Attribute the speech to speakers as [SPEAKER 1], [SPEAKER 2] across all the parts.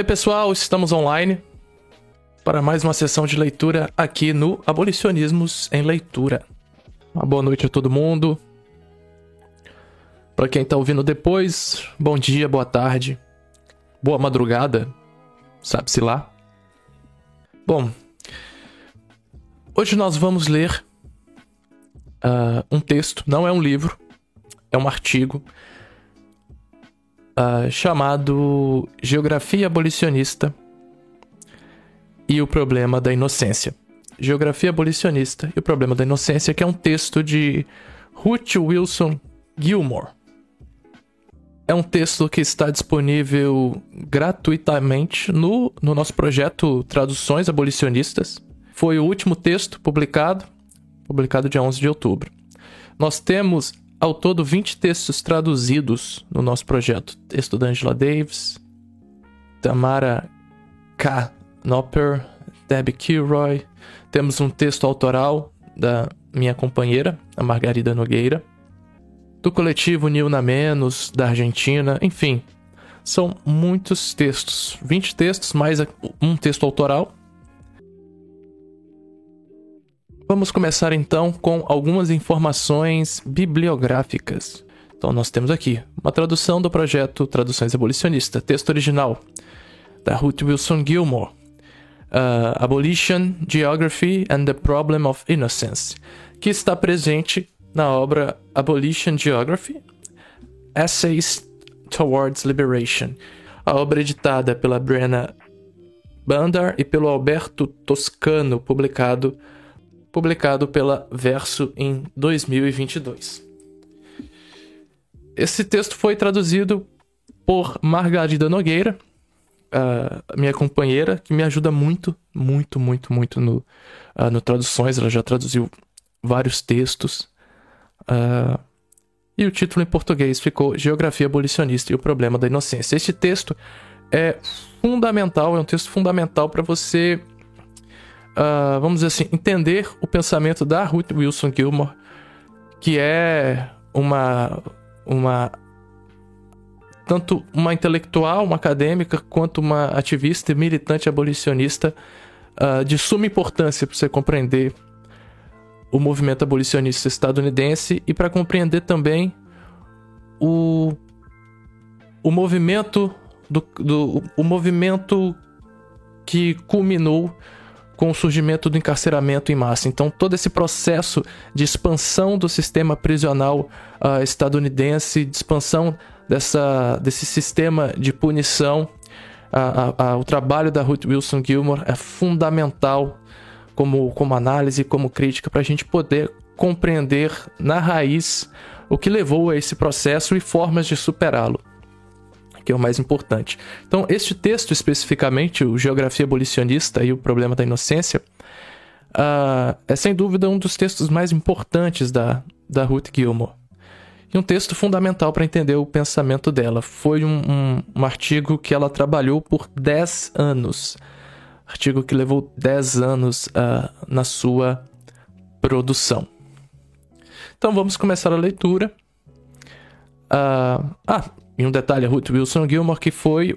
[SPEAKER 1] Aí pessoal, estamos online para mais uma sessão de leitura aqui no Abolicionismos em Leitura. Uma boa noite a todo mundo. Para quem tá ouvindo depois, bom dia, boa tarde, boa madrugada, sabe-se lá. Bom, hoje nós vamos ler uh, um texto, não é um livro, é um artigo uh, chamado Geografia Abolicionista e o Problema da Inocência. Geografia Abolicionista e o Problema da Inocência, que é um texto de Ruth Wilson Gilmore. É um texto que está disponível gratuitamente no, no nosso projeto Traduções Abolicionistas. Foi o último texto publicado, publicado dia 11 de outubro. Nós temos ao todo 20 textos traduzidos no nosso projeto. Texto da Angela Davis, Tamara K. Nopper, Debbie Kilroy. Temos um texto autoral da minha companheira, a Margarida Nogueira. Do coletivo Nil na Menos, da Argentina, enfim. São muitos textos. 20 textos, mais um texto autoral Vamos começar então com algumas informações bibliográficas. Então nós temos aqui uma tradução do projeto Traduções Abolicionista, texto original da Ruth Wilson Gilmore, uh, Abolition, Geography and the Problem of Innocence, que está presente na obra Abolition Geography, Essays Towards Liberation, a obra editada pela Brenna Bandar e pelo Alberto Toscano, publicado publicado pela Verso em 2022. Esse texto foi traduzido por Margarida Nogueira, minha companheira, que me ajuda muito, muito, muito, muito no, uh, no traduções. Ela já traduziu vários textos. Uh, e o título em português ficou Geografia Abolicionista e o Problema da Inocência. Este texto é fundamental, é um texto fundamental para você uh, vamos dizer assim, entender o pensamento da Ruth Wilson Gilmore, que é uma, uma tanto uma intelectual, uma acadêmica, quanto uma ativista e militante abolicionista uh, de suma importância para você compreender o movimento abolicionista estadunidense e para compreender também o, o movimento do, do o movimento que culminou com o surgimento do encarceramento em massa. Então, todo esse processo de expansão do sistema prisional uh, estadunidense, de expansão dessa, desse sistema de punição, uh, uh, o trabalho da Ruth Wilson Gilmore é fundamental como, como análise, como crítica, para a gente poder compreender na raiz o que levou a esse processo e formas de superá-lo que é o mais importante. Então, este texto especificamente, o Geografia Abolicionista e o Problema da Inocência, uh, é sem dúvida um dos textos mais importantes da, da Ruth Gilmore. E um texto fundamental para entender o pensamento dela. Foi um, um, um artigo que ela trabalhou por 10 anos. Artigo que levou 10 anos uh, na sua produção. Então vamos começar a leitura. Uh, ah, e um detalhe, Ruth Wilson Gilmore, que foi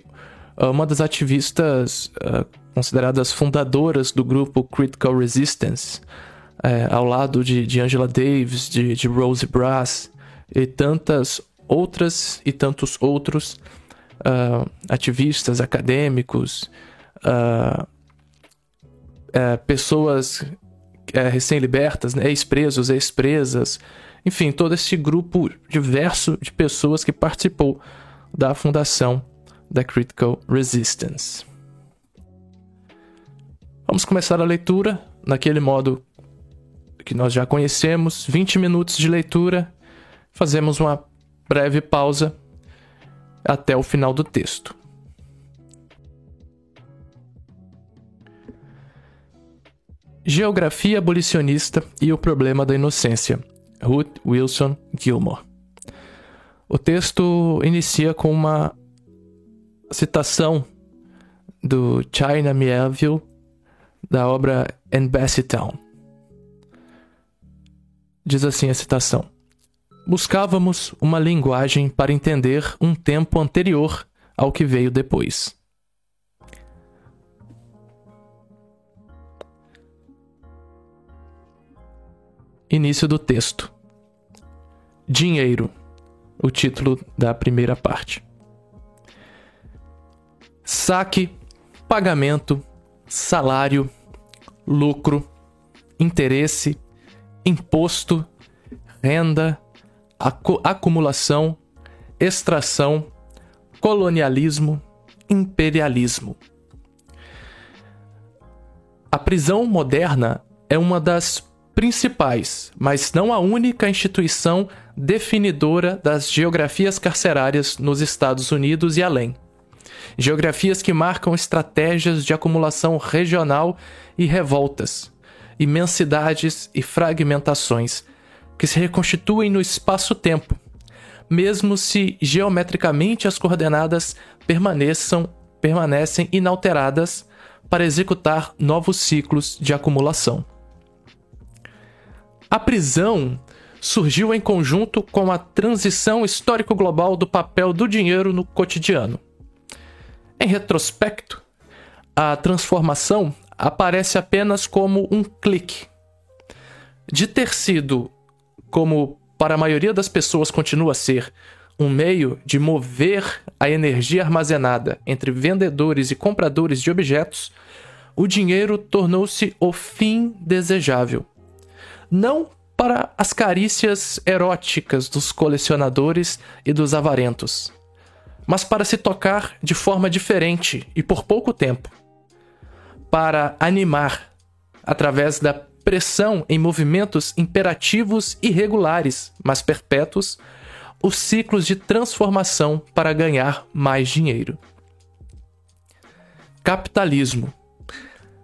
[SPEAKER 1] uh, uma das ativistas uh, consideradas fundadoras do grupo Critical Resistance, uh, ao lado de, de Angela Davis, de, de Rosie Brass e tantas outras e tantos outros uh, ativistas, acadêmicos, pessoas recém-libertas, né, ex-presos, ex-presas, enfim, todo esse grupo diverso de pessoas que participou da fundação da Critical Resistance. Vamos começar a leitura naquele modo que nós já conhecemos, 20 minutos de leitura. Fazemos uma breve pausa até o final do texto. Geografia abolicionista e o problema da inocência Ruth Wilson Gilmore. O texto inicia com uma citação do China Melville da obra Embassy Town. Diz assim a citação: Buscávamos uma linguagem para entender um tempo anterior ao que veio depois. Início do texto. Dinheiro. O título da primeira parte. Saque, pagamento, salário, lucro, interesse, imposto, renda, acu acumulação, extração, colonialismo, imperialismo. A prisão moderna é uma das principais, mas não a única instituição definidora das geografias carcerárias nos Estados Unidos e além. Geografias que marcam estratégias de acumulação regional e revoltas, imensidades e fragmentações que se reconstituem no espaço-tempo, mesmo se geometricamente as coordenadas permaneçam permanecem inalteradas para executar novos ciclos de acumulação. A prisão surgiu em conjunto com a transição histórico-global do papel do dinheiro no cotidiano. Em retrospecto, a transformação aparece apenas como um clique. De ter sido, como para a maioria das pessoas continua a ser, um meio de mover a energia armazenada entre vendedores e compradores de objetos, o dinheiro tornou-se o fim desejável. Não para as carícias eróticas dos colecionadores e dos avarentos, mas para se tocar de forma diferente e por pouco tempo. Para animar, através da pressão em movimentos imperativos irregulares, mas perpétuos, os ciclos de transformação para ganhar mais dinheiro. Capitalismo.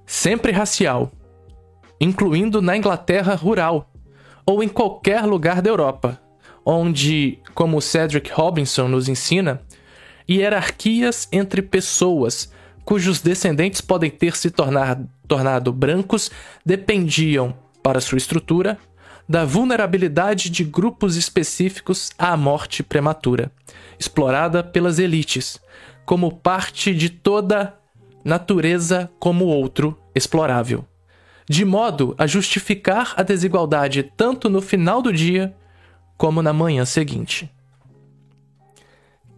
[SPEAKER 1] Sempre racial, incluindo na Inglaterra rural ou em qualquer lugar da Europa, onde, como Cedric Robinson nos ensina, hierarquias entre pessoas cujos descendentes podem ter se tornar, tornado brancos dependiam, para sua estrutura, da vulnerabilidade de grupos específicos à morte prematura, explorada pelas elites, como parte de toda natureza como outro explorável, de modo a justificar a desigualdade tanto no final do dia como na manhã seguinte.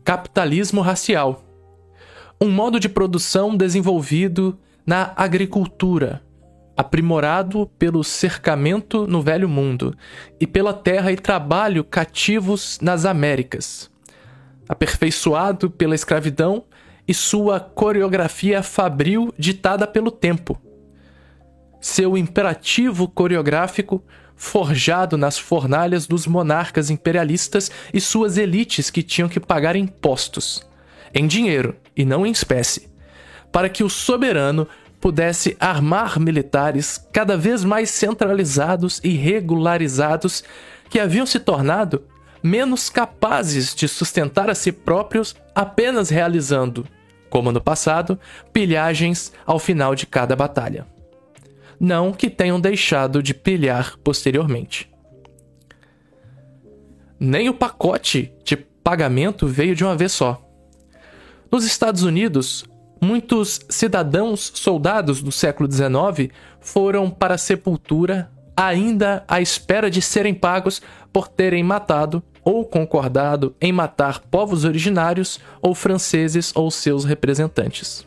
[SPEAKER 1] Capitalismo racial um modo de produção desenvolvido na agricultura aprimorado pelo cercamento no Velho Mundo e pela terra e trabalho cativos nas Américas, aperfeiçoado pela escravidão e sua coreografia fabril ditada pelo tempo. Seu imperativo coreográfico forjado nas fornalhas dos monarcas imperialistas e suas elites que tinham que pagar impostos, em dinheiro e não em espécie, para que o soberano pudesse armar militares cada vez mais centralizados e regularizados que haviam se tornado menos capazes de sustentar a si próprios apenas realizando, como no passado, pilhagens ao final de cada batalha. Não que tenham deixado de pilhar posteriormente. Nem o pacote de pagamento veio de uma vez só. Nos Estados Unidos, Muitos cidadãos soldados do século XIX foram para a sepultura ainda à espera de serem pagos por terem matado ou concordado em matar povos originários ou franceses ou seus representantes.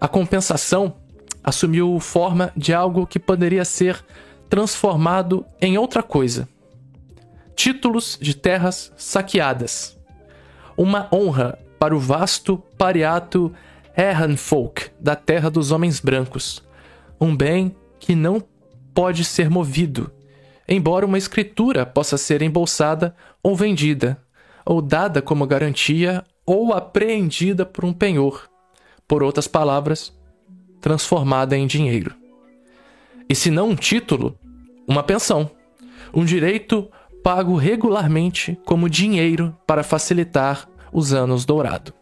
[SPEAKER 1] A compensação assumiu forma de algo que poderia ser transformado em outra coisa: títulos de terras saqueadas. Uma honra para o vasto pariato Herrenfolk da terra dos homens brancos, um bem que não pode ser movido, embora uma escritura possa ser embolsada ou vendida, ou dada como garantia ou apreendida por um penhor, por outras palavras, transformada em dinheiro. E se não um título, uma pensão, um direito pago regularmente como dinheiro para facilitar os anos dourado.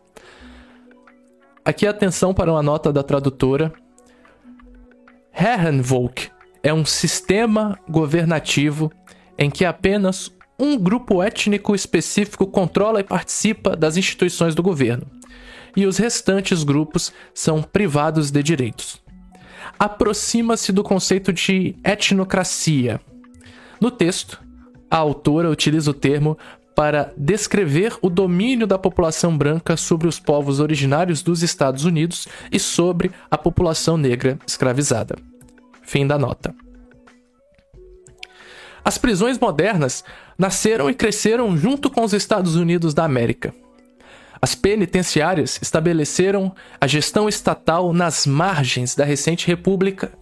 [SPEAKER 1] Aqui atenção para uma nota da tradutora. Herrenvolk é um sistema governativo em que apenas um grupo étnico específico controla e participa das instituições do governo, e os restantes grupos são privados de direitos. Aproxima-se do conceito de etnocracia, No texto, a autora utiliza o termo para descrever o domínio da população branca sobre os povos originários dos Estados Unidos e sobre a população negra escravizada. Fim da nota. As prisões modernas nasceram e cresceram junto com os Estados Unidos da América. As penitenciárias estabeleceram a gestão estatal nas margens da recente república,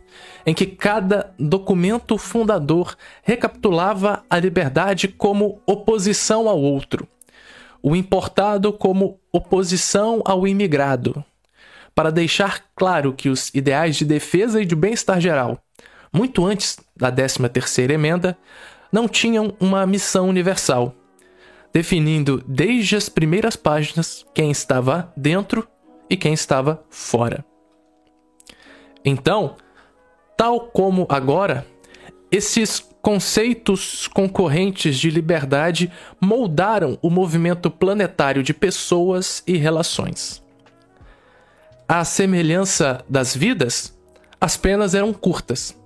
[SPEAKER 1] em que cada documento fundador recapitulava a liberdade como oposição ao outro, o importado como oposição ao imigrado, para deixar claro que os ideais de defesa e de bem-estar geral, muito antes da 13ª emenda, não tinham uma missão universal definindo desde as primeiras páginas quem estava dentro e quem estava fora. Então, tal como agora, esses conceitos concorrentes de liberdade moldaram o movimento planetário de pessoas e relações. À semelhança das vidas, as penas eram curtas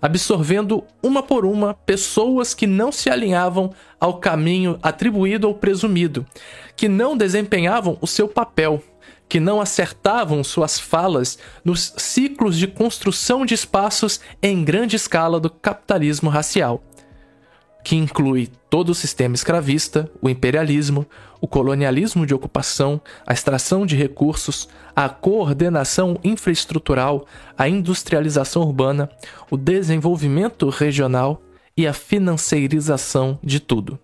[SPEAKER 1] absorvendo uma por uma pessoas que não se alinhavam ao caminho atribuído ou presumido, que não desempenhavam o seu papel, que não acertavam suas falas nos ciclos de construção de espaços em grande escala do capitalismo racial que inclui todo o sistema escravista, o imperialismo, o colonialismo de ocupação, a extração de recursos, a coordenação infraestrutural, a industrialização urbana, o desenvolvimento regional e a financeirização de tudo.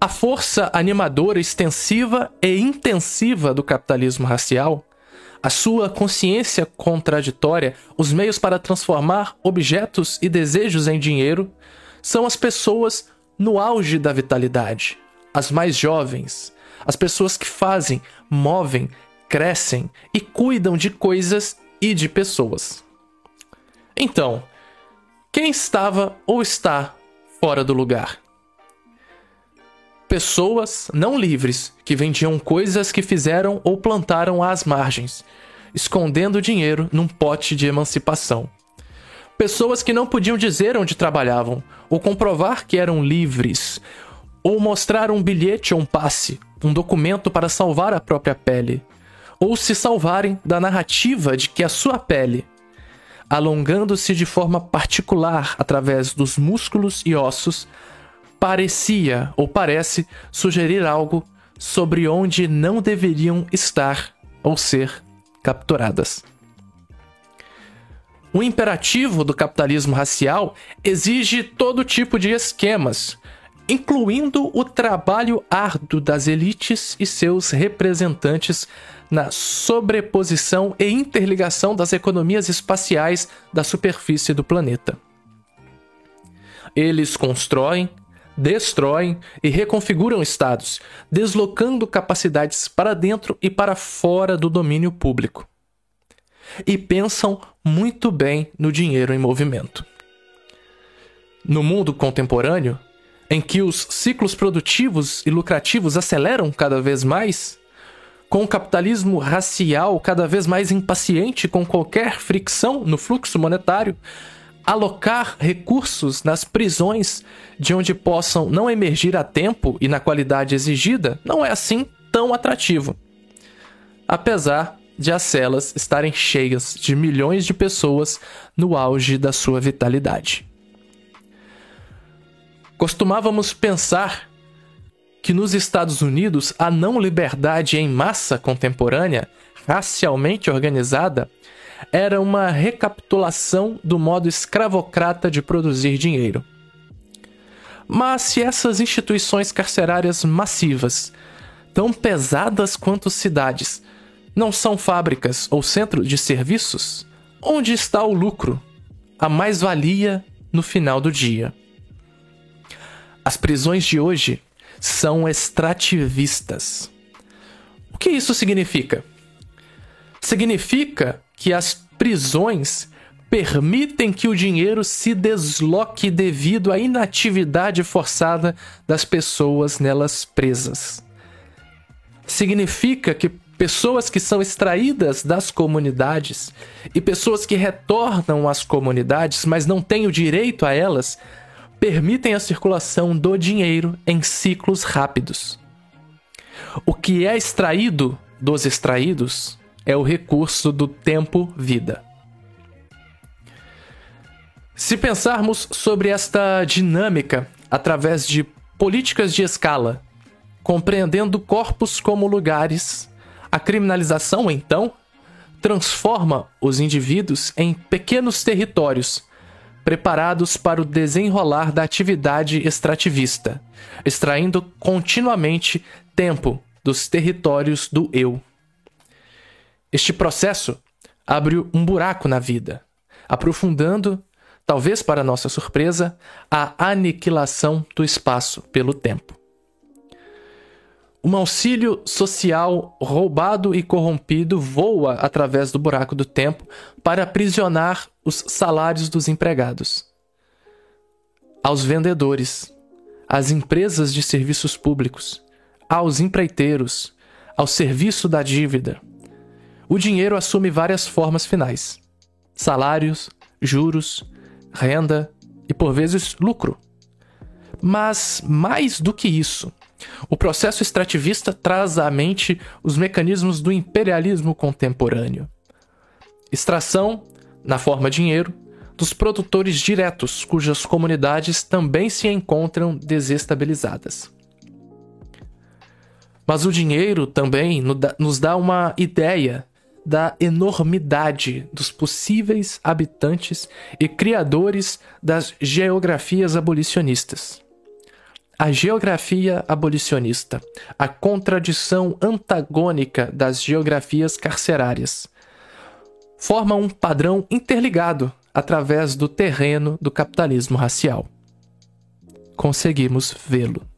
[SPEAKER 1] A força animadora extensiva e intensiva do capitalismo racial a sua consciência contraditória, os meios para transformar objetos e desejos em dinheiro, são as pessoas no auge da vitalidade, as mais jovens, as pessoas que fazem, movem, crescem e cuidam de coisas e de pessoas. Então, quem estava ou está fora do lugar? Pessoas não livres que vendiam coisas que fizeram ou plantaram às margens, escondendo dinheiro num pote de emancipação. Pessoas que não podiam dizer onde trabalhavam, ou comprovar que eram livres, ou mostrar um bilhete ou um passe, um documento para salvar a própria pele, ou se salvarem da narrativa de que a sua pele, alongando-se de forma particular através dos músculos e ossos, parecia ou parece sugerir algo sobre onde não deveriam estar ou ser capturadas. O imperativo do capitalismo racial exige todo tipo de esquemas, incluindo o trabalho árduo das elites e seus representantes na sobreposição e interligação das economias espaciais da superfície do planeta. Eles constroem, destroem e reconfiguram estados, deslocando capacidades para dentro e para fora do domínio público. E pensam muito bem no dinheiro em movimento. No mundo contemporâneo, em que os ciclos produtivos e lucrativos aceleram cada vez mais, com o capitalismo racial cada vez mais impaciente com qualquer fricção no fluxo monetário, alocar recursos nas prisões de onde possam não emergir a tempo e na qualidade exigida não é assim tão atrativo. Apesar de as celas estarem cheias de milhões de pessoas no auge da sua vitalidade. Costumávamos pensar que nos Estados Unidos a não liberdade em massa contemporânea, racialmente organizada, era uma recapitulação do modo escravocrata de produzir dinheiro. Mas se essas instituições carcerárias massivas, tão pesadas quanto cidades, não são fábricas ou centro de serviços, onde está o lucro, a mais-valia no final do dia? As prisões de hoje são extrativistas. O que isso significa? Significa que as prisões permitem que o dinheiro se desloque devido à inatividade forçada das pessoas nelas presas. Significa que pessoas que são extraídas das comunidades e pessoas que retornam às comunidades, mas não têm o direito a elas, permitem a circulação do dinheiro em ciclos rápidos. O que é extraído dos extraídos é o recurso do tempo-vida. Se pensarmos sobre esta dinâmica através de políticas de escala, compreendendo corpos como lugares, a criminalização, então, transforma os indivíduos em pequenos territórios preparados para o desenrolar da atividade extrativista, extraindo continuamente tempo dos territórios do eu. Este processo abre um buraco na vida, aprofundando, talvez para nossa surpresa, a aniquilação do espaço pelo tempo. Um auxílio social roubado e corrompido voa através do buraco do tempo para aprisionar os salários dos empregados. Aos vendedores, às empresas de serviços públicos, aos empreiteiros, ao serviço da dívida. O dinheiro assume várias formas finais: salários, juros, renda e, por vezes, lucro. Mas, mais do que isso, o processo extrativista traz à mente os mecanismos do imperialismo contemporâneo. Extração, na forma dinheiro, dos produtores diretos, cujas comunidades também se encontram desestabilizadas. Mas o dinheiro também nos dá uma ideia da enormidade dos possíveis habitantes e criadores das geografias abolicionistas. A geografia abolicionista, a contradição antagônica das geografias carcerárias, forma um padrão interligado através do terreno do capitalismo racial. Conseguimos vê-lo.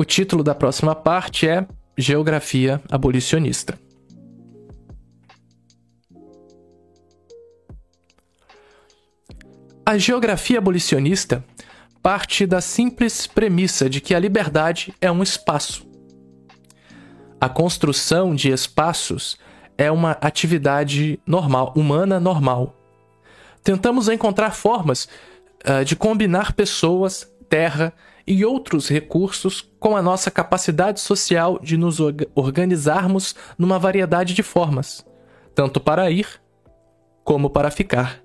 [SPEAKER 1] O título da próxima parte é Geografia Abolicionista. A geografia abolicionista parte da simples premissa de que a liberdade é um espaço. A construção de espaços é uma atividade normal, humana normal. Tentamos encontrar formas uh, de combinar pessoas, terra e outros recursos com a nossa capacidade social de nos organizarmos numa variedade de formas, tanto para ir como para ficar.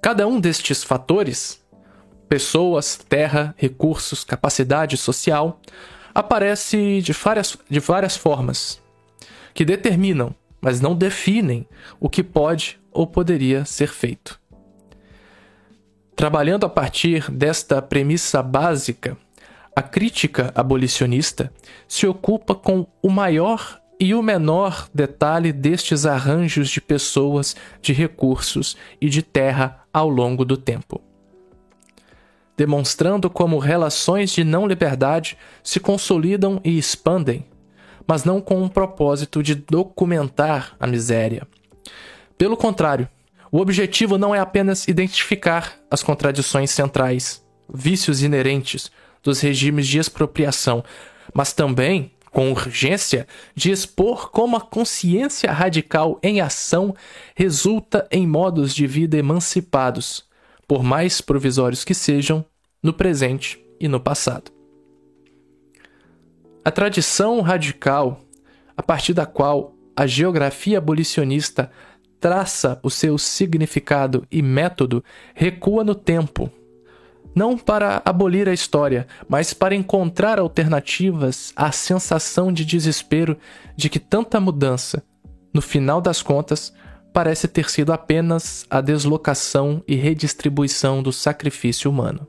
[SPEAKER 1] Cada um destes fatores, pessoas, terra, recursos, capacidade social, aparece de várias, de várias formas, que determinam, mas não definem, o que pode ou poderia ser feito. Trabalhando a partir desta premissa básica, a crítica abolicionista se ocupa com o maior e o menor detalhe destes arranjos de pessoas, de recursos e de terra ao longo do tempo. Demonstrando como relações de não liberdade se consolidam e expandem, mas não com um propósito de documentar a miséria. Pelo contrário, o objetivo não é apenas identificar as contradições centrais, vícios inerentes dos regimes de expropriação, mas também com urgência de expor como a consciência radical em ação resulta em modos de vida emancipados, por mais provisórios que sejam, no presente e no passado. A tradição radical, a partir da qual a geografia abolicionista traça o seu significado e método, recua no tempo não para abolir a história, mas para encontrar alternativas à sensação de desespero de que tanta mudança, no final das contas, parece ter sido apenas a deslocação e redistribuição do sacrifício humano.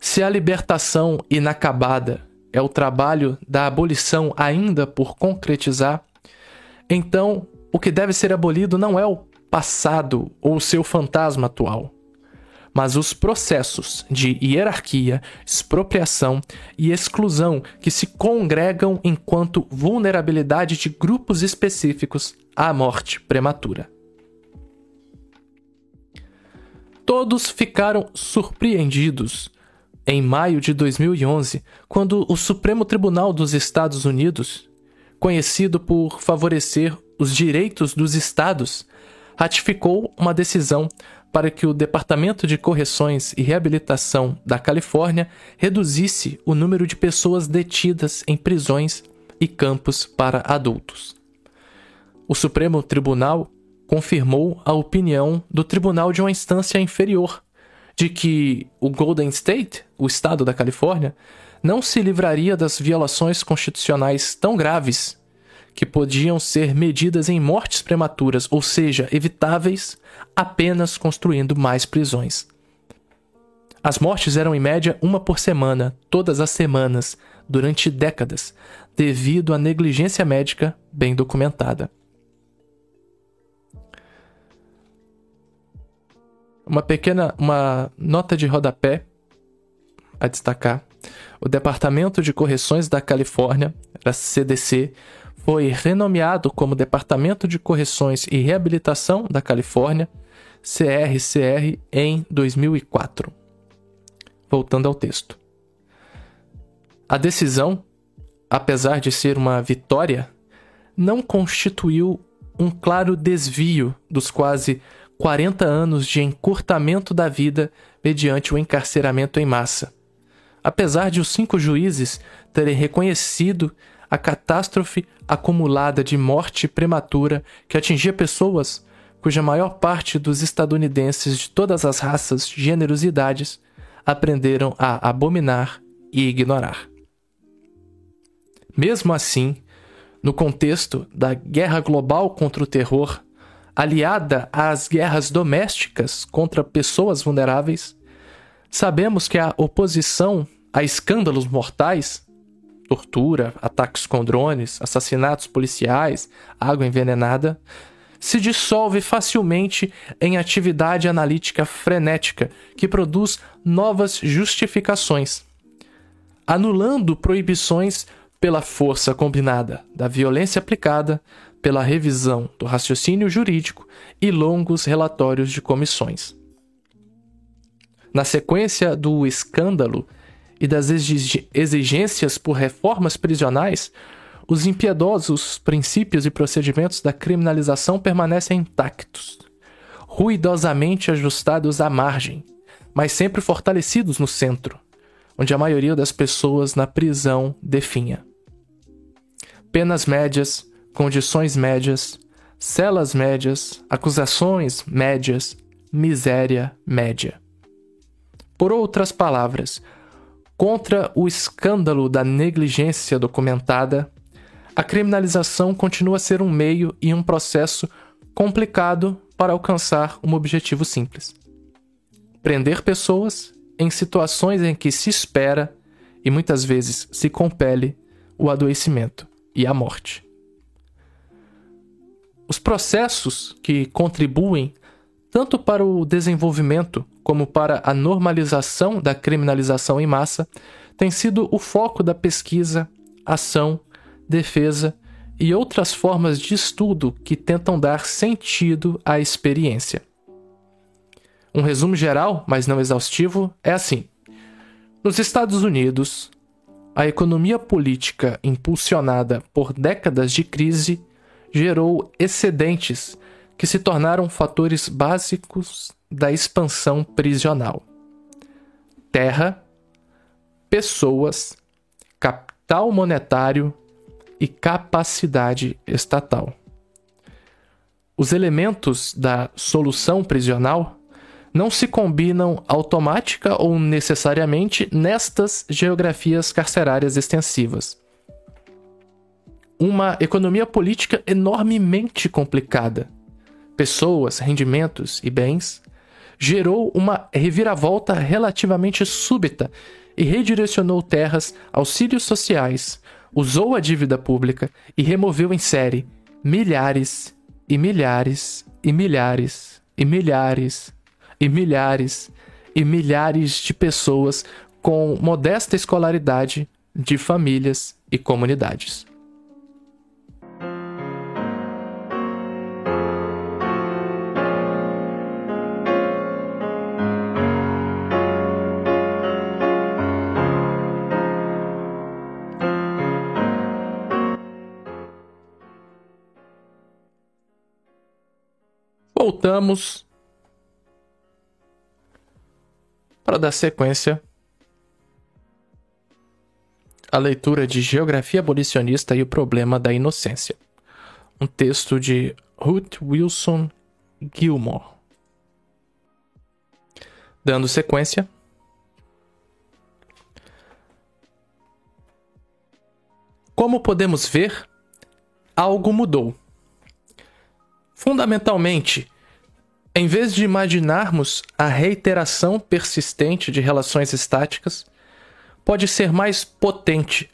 [SPEAKER 1] Se a libertação inacabada é o trabalho da abolição ainda por concretizar, então o que deve ser abolido não é o passado ou seu fantasma atual mas os processos de hierarquia, expropriação e exclusão que se congregam enquanto vulnerabilidade de grupos específicos à morte prematura. Todos ficaram surpreendidos em maio de 2011, quando o Supremo Tribunal dos Estados Unidos, conhecido por favorecer os direitos dos estados, ratificou uma decisão para que o Departamento de Correções e Reabilitação da Califórnia reduzisse o número de pessoas detidas em prisões e campos para adultos. O Supremo Tribunal confirmou a opinião do tribunal de uma instância inferior de que o Golden State, o estado da Califórnia, não se livraria das violações constitucionais tão graves que podiam ser medidas em mortes prematuras, ou seja, evitáveis apenas construindo mais prisões. As mortes eram em média uma por semana, todas as semanas, durante décadas, devido à negligência médica bem documentada. Uma pequena uma nota de rodapé a destacar. O Departamento de Correções da Califórnia, a CDC, foi renomeado como Departamento de Correções e Reabilitação da Califórnia, CRCR, em 2004. Voltando ao texto. A decisão, apesar de ser uma vitória, não constituiu um claro desvio dos quase 40 anos de encurtamento da vida mediante o encarceramento em massa. Apesar de os cinco juízes terem reconhecido a catástrofe acumulada de morte prematura que atingia pessoas cuja maior parte dos estadunidenses de todas as raças, gêneros e idades aprenderam a abominar e ignorar. Mesmo assim, no contexto da guerra global contra o terror, aliada às guerras domésticas contra pessoas vulneráveis, sabemos que a oposição a escândalos mortais tortura, ataques com drones, assassinatos policiais, água envenenada, se dissolve facilmente em atividade analítica frenética que produz novas justificações, anulando proibições pela força combinada da violência aplicada, pela revisão do raciocínio jurídico e longos relatórios de comissões. Na sequência do escândalo e das exigências por reformas prisionais, os impiedosos princípios e procedimentos da criminalização permanecem intactos, ruidosamente ajustados à margem, mas sempre fortalecidos no centro, onde a maioria das pessoas na prisão definha. Penas médias, condições médias, celas médias, acusações médias, miséria média. Por outras palavras, Contra o escândalo da negligência documentada, a criminalização continua a ser um meio e um processo complicado para alcançar um objetivo simples: prender pessoas em situações em que se espera e muitas vezes se compele o adoecimento e a morte. Os processos que contribuem tanto para o desenvolvimento como para a normalização da criminalização em massa, tem sido o foco da pesquisa, ação, defesa e outras formas de estudo que tentam dar sentido à experiência. Um resumo geral, mas não exaustivo, é assim: nos Estados Unidos, a economia política impulsionada por décadas de crise gerou excedentes que se tornaram fatores básicos da expansão prisional. Terra, pessoas, capital monetário e capacidade estatal. Os elementos da solução prisional não se combinam automática ou necessariamente nestas geografias carcerárias extensivas. Uma economia política enormemente complicada, pessoas, rendimentos e bens gerou uma reviravolta relativamente súbita e redirecionou terras, auxílios sociais, usou a dívida pública e removeu em série milhares e milhares e milhares e milhares e milhares e milhares de pessoas com modesta escolaridade de famílias e comunidades. Voltamos para dar sequência à leitura de Geografia Abolicionista e o Problema da Inocência, um texto de Ruth Wilson Gilmore. Dando sequência, como podemos ver, algo mudou. Fundamentalmente, em vez de imaginarmos a reiteração persistente de relações estáticas, pode ser mais potente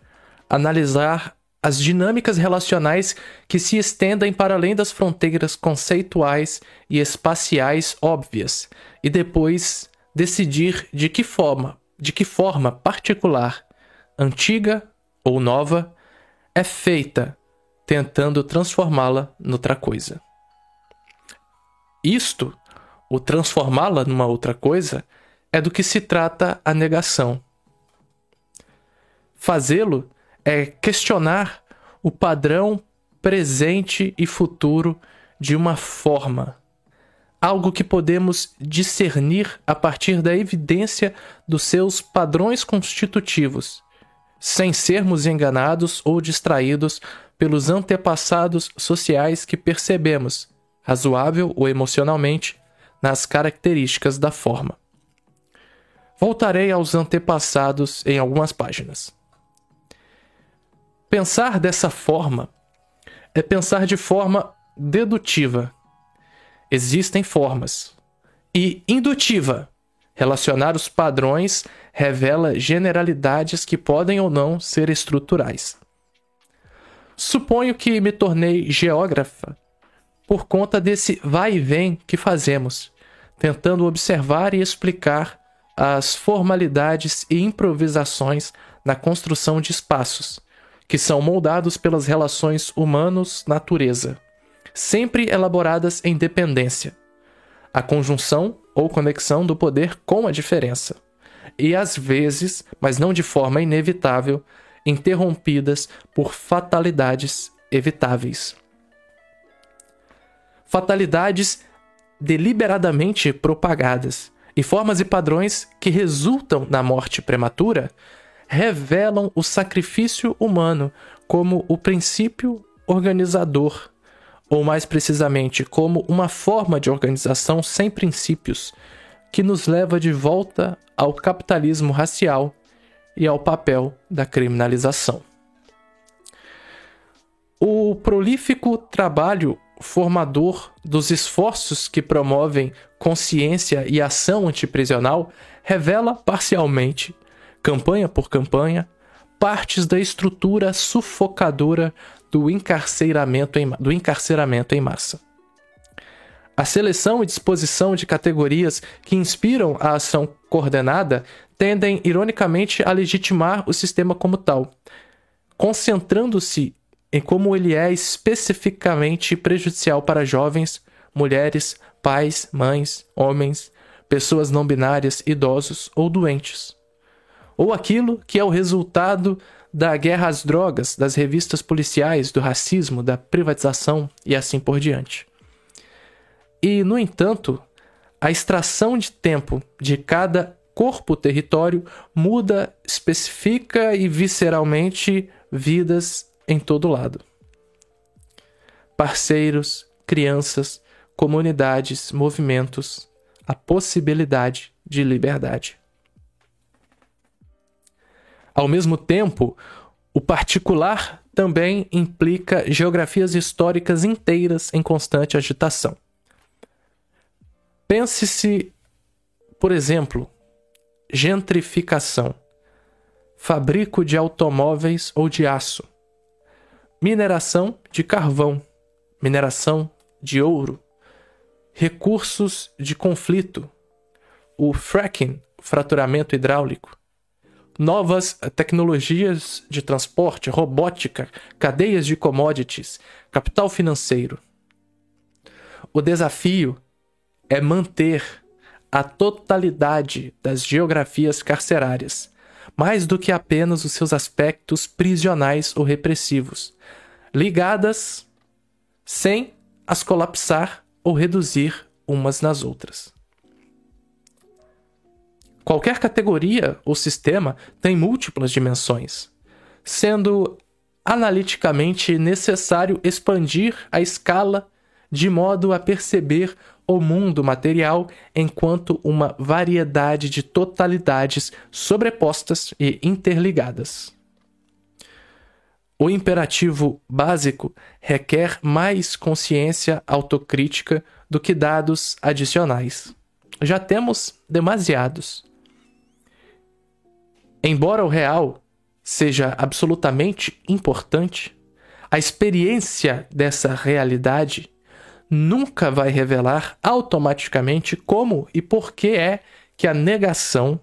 [SPEAKER 1] analisar as dinâmicas relacionais que se estendem para além das fronteiras conceituais e espaciais óbvias e depois decidir de que forma, de que forma particular, antiga ou nova, é feita, tentando transformá-la noutra coisa. Isto, o transformá-la numa outra coisa, é do que se trata a negação. Fazê-lo é questionar o padrão presente e futuro de uma forma, algo que podemos discernir a partir da evidência dos seus padrões constitutivos, sem sermos enganados ou distraídos pelos antepassados sociais que percebemos, razoável ou emocionalmente, nas características da forma. Voltarei aos antepassados em algumas páginas. Pensar dessa forma é pensar de forma dedutiva. Existem formas. E indutiva. Relacionar os padrões revela generalidades que podem ou não ser estruturais. Suponho que me tornei geógrafa por conta desse vai e vem que fazemos, tentando observar e explicar as formalidades e improvisações na construção de espaços, que são moldados pelas relações humanos-natureza, sempre elaboradas em dependência, a conjunção ou conexão do poder com a diferença, e às vezes, mas não de forma inevitável, interrompidas por fatalidades evitáveis fatalidades deliberadamente propagadas e formas e padrões que resultam na morte prematura revelam o sacrifício humano como o princípio organizador, ou mais precisamente, como uma forma de organização sem princípios, que nos leva de volta ao capitalismo racial e ao papel da criminalização. O prolífico trabalho formador dos esforços que promovem consciência e ação antiprisional, revela parcialmente, campanha por campanha, partes da estrutura sufocadora do encarceramento em, do encarceramento em massa. A seleção e disposição de categorias que inspiram a ação coordenada tendem, ironicamente, a legitimar o sistema como tal, concentrando-se em como ele é especificamente prejudicial para jovens, mulheres, pais, mães, homens, pessoas não binárias, idosos ou doentes. Ou aquilo que é o resultado da guerra às drogas, das revistas policiais, do racismo, da privatização e assim por diante. E, no entanto, a extração de tempo de cada corpo-território muda, especifica e visceralmente vidas em todo lado. Parceiros, crianças, comunidades, movimentos, a possibilidade de liberdade. Ao mesmo tempo, o particular também implica geografias históricas inteiras em constante agitação. Pense-se, por exemplo, gentrificação, fabrico de automóveis ou de aço, mineração de carvão, mineração de ouro, recursos de conflito, o fracking, fraturamento hidráulico, novas tecnologias de transporte, robótica, cadeias de commodities, capital financeiro. O desafio é manter a totalidade das geografias carcerárias, mais do que apenas os seus aspectos prisionais ou repressivos, ligadas sem as colapsar ou reduzir umas nas outras. Qualquer categoria ou sistema tem múltiplas dimensões, sendo analiticamente necessário expandir a escala de modo a perceber o mundo material enquanto uma variedade de totalidades sobrepostas e interligadas. O imperativo básico requer mais consciência autocrítica do que dados adicionais. Já temos demasiados. Embora o real seja absolutamente importante, a experiência dessa realidade nunca vai revelar automaticamente como e por que é que a negação,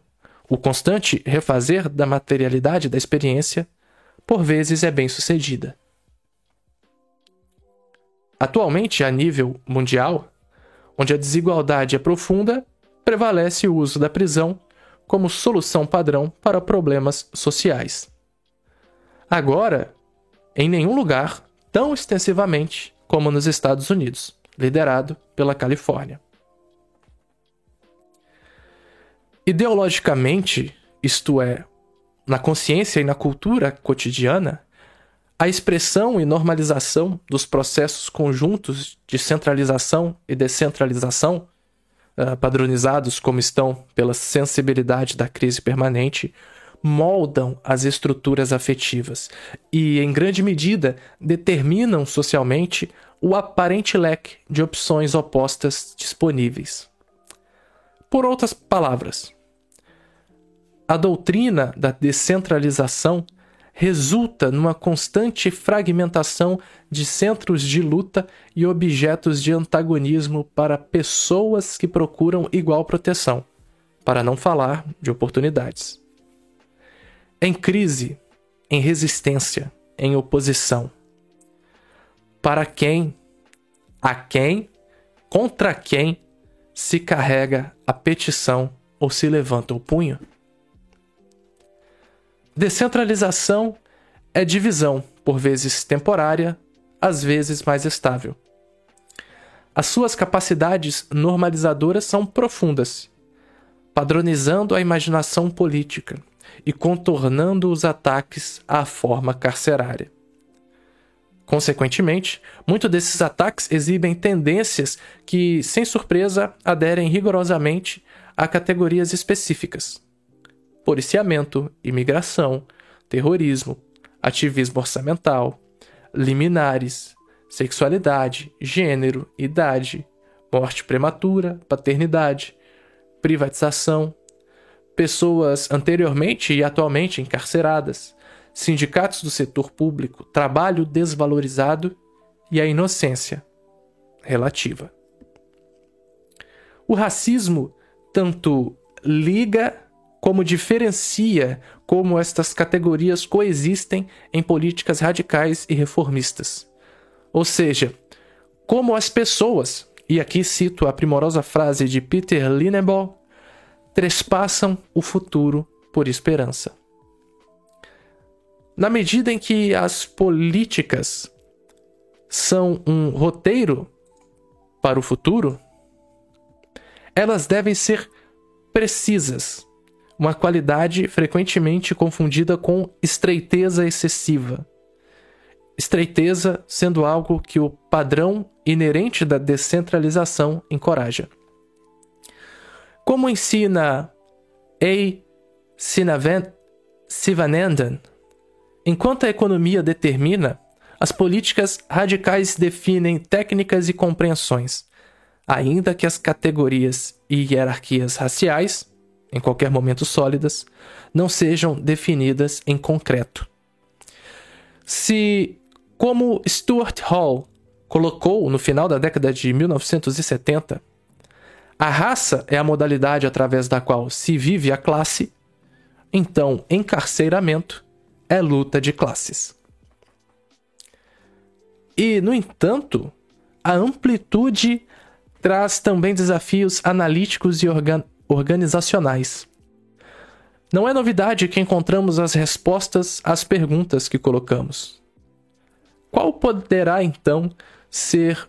[SPEAKER 1] o constante refazer da materialidade da experiência, por vezes é bem sucedida. Atualmente, a nível mundial, onde a desigualdade é profunda, prevalece o uso da prisão como solução padrão para problemas sociais. Agora, em nenhum lugar, tão extensivamente como nos Estados Unidos liderado pela Califórnia. Ideologicamente, isto é, na consciência e na cultura cotidiana, a expressão e normalização dos processos conjuntos de centralização e descentralização, uh, padronizados como estão pela sensibilidade da crise permanente, moldam as estruturas afetivas e, em grande medida, determinam socialmente o aparente leque de opções opostas disponíveis. Por outras palavras, a doutrina da descentralização resulta numa constante fragmentação de centros de luta e objetos de antagonismo para pessoas que procuram igual proteção, para não falar de oportunidades. Em crise, em resistência, em oposição para quem, a quem, contra quem se carrega a petição ou se levanta o punho? Descentralização é divisão, por vezes temporária, às vezes mais estável. As suas capacidades normalizadoras são profundas, padronizando a imaginação política e contornando os ataques à forma carcerária. Consequentemente, muitos desses ataques exibem tendências que, sem surpresa, aderem rigorosamente a categorias específicas: policiamento, imigração, terrorismo, ativismo orçamental, liminares, sexualidade, gênero, idade, morte prematura, paternidade, privatização, pessoas anteriormente e atualmente encarceradas, sindicatos do setor público, trabalho desvalorizado e a inocência relativa. O racismo tanto liga como diferencia como estas categorias coexistem em políticas radicais e reformistas. Ou seja, como as pessoas, e aqui cito a primorosa frase de Peter Linnebaugh, trespassam o futuro por esperança. Na medida em que as políticas são um roteiro para o futuro, elas devem ser precisas, uma qualidade frequentemente confundida com estreiteza excessiva. Estreiteza sendo algo que o padrão inerente da descentralização encoraja. Como ensina A. Sivanandan, Enquanto a economia determina, as políticas radicais definem técnicas e compreensões, ainda que as categorias e hierarquias raciais, em qualquer momento sólidas, não sejam definidas em concreto. Se, como Stuart Hall colocou no final da década de 1970, a raça é a modalidade através da qual se vive a classe, então encarceiramento é luta de classes. E, no entanto, a amplitude traz também desafios analíticos e organ organizacionais. Não é novidade que encontramos as respostas às perguntas que colocamos. Qual poderá então ser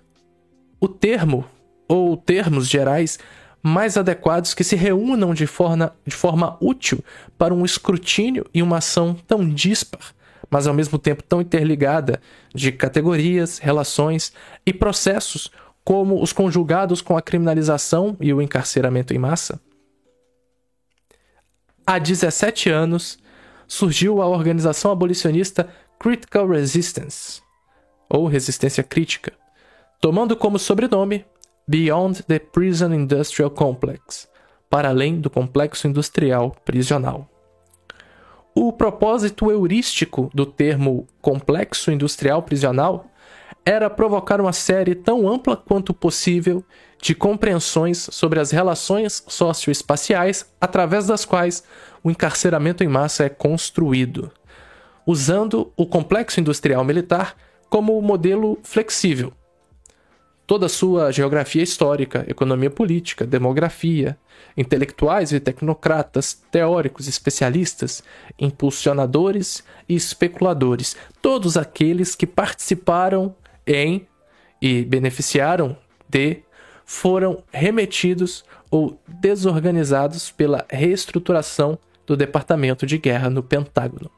[SPEAKER 1] o termo ou termos gerais mais adequados que se reúnam de forma, de forma útil para um escrutínio e uma ação tão dispar, mas ao mesmo tempo tão interligada, de categorias, relações e processos como os conjugados com a criminalização e o encarceramento em massa? Há 17 anos, surgiu a organização abolicionista Critical Resistance, ou Resistência Crítica, tomando como sobrenome Beyond the Prison Industrial Complex para além do complexo industrial prisional. O propósito heurístico do termo complexo industrial prisional era provocar uma série tão ampla quanto possível de compreensões sobre as relações socioespaciais através das quais o encarceramento em massa é construído, usando o complexo industrial militar como modelo flexível, toda a sua geografia histórica, economia política, demografia, intelectuais e tecnocratas, teóricos, especialistas, impulsionadores e especuladores, todos aqueles que participaram em e beneficiaram de foram remetidos ou desorganizados pela reestruturação do Departamento de Guerra no Pentágono.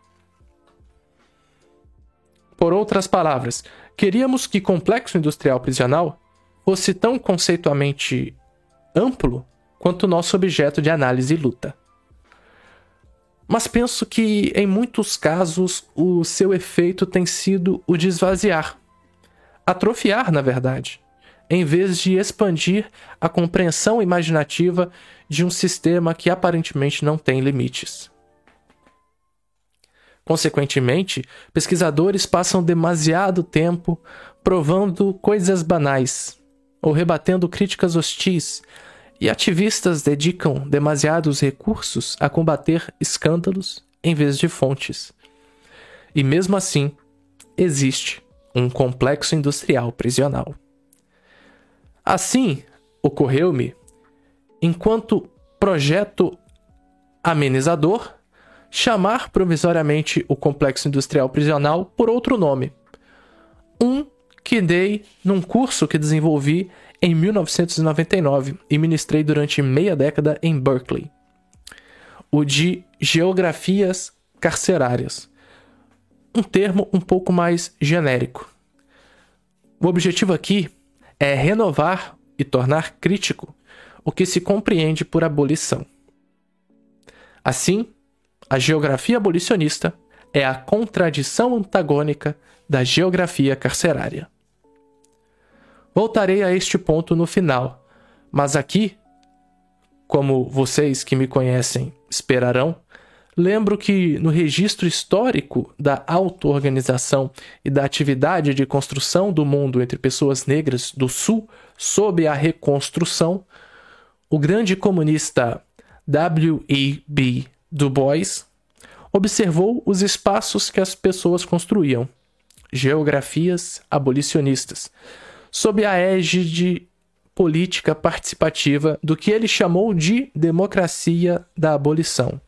[SPEAKER 1] Por outras palavras, queríamos que complexo industrial prisional fosse tão conceitualmente amplo quanto nosso objeto de análise e luta. Mas penso que, em muitos casos, o seu efeito tem sido o de esvaziar, atrofiar, na verdade, em vez de expandir a compreensão imaginativa de um sistema que aparentemente não tem limites. Consequentemente, pesquisadores passam demasiado tempo provando coisas banais, ou rebatendo críticas hostis, e ativistas dedicam demasiados recursos a combater escândalos em vez de fontes. E mesmo assim, existe um complexo industrial prisional. Assim, ocorreu-me, enquanto projeto amenizador, chamar provisoriamente o complexo industrial prisional por outro nome. Um que dei num curso que desenvolvi em 1999 e ministrei durante meia década em Berkeley. O de Geografias Carcerárias. Um termo um pouco mais genérico. O objetivo aqui é renovar e tornar crítico o que se compreende por abolição. Assim, a geografia abolicionista é a contradição antagônica da geografia carcerária. Voltarei a este ponto no final, mas aqui, como vocês que me conhecem esperarão, lembro que no registro histórico da auto-organização e da atividade de construção do mundo entre pessoas negras do Sul sob a reconstrução, o grande comunista W.E.B. Du Bois observou os espaços que as pessoas construíam, geografias abolicionistas, sob a égide política participativa do que ele chamou de democracia da abolição.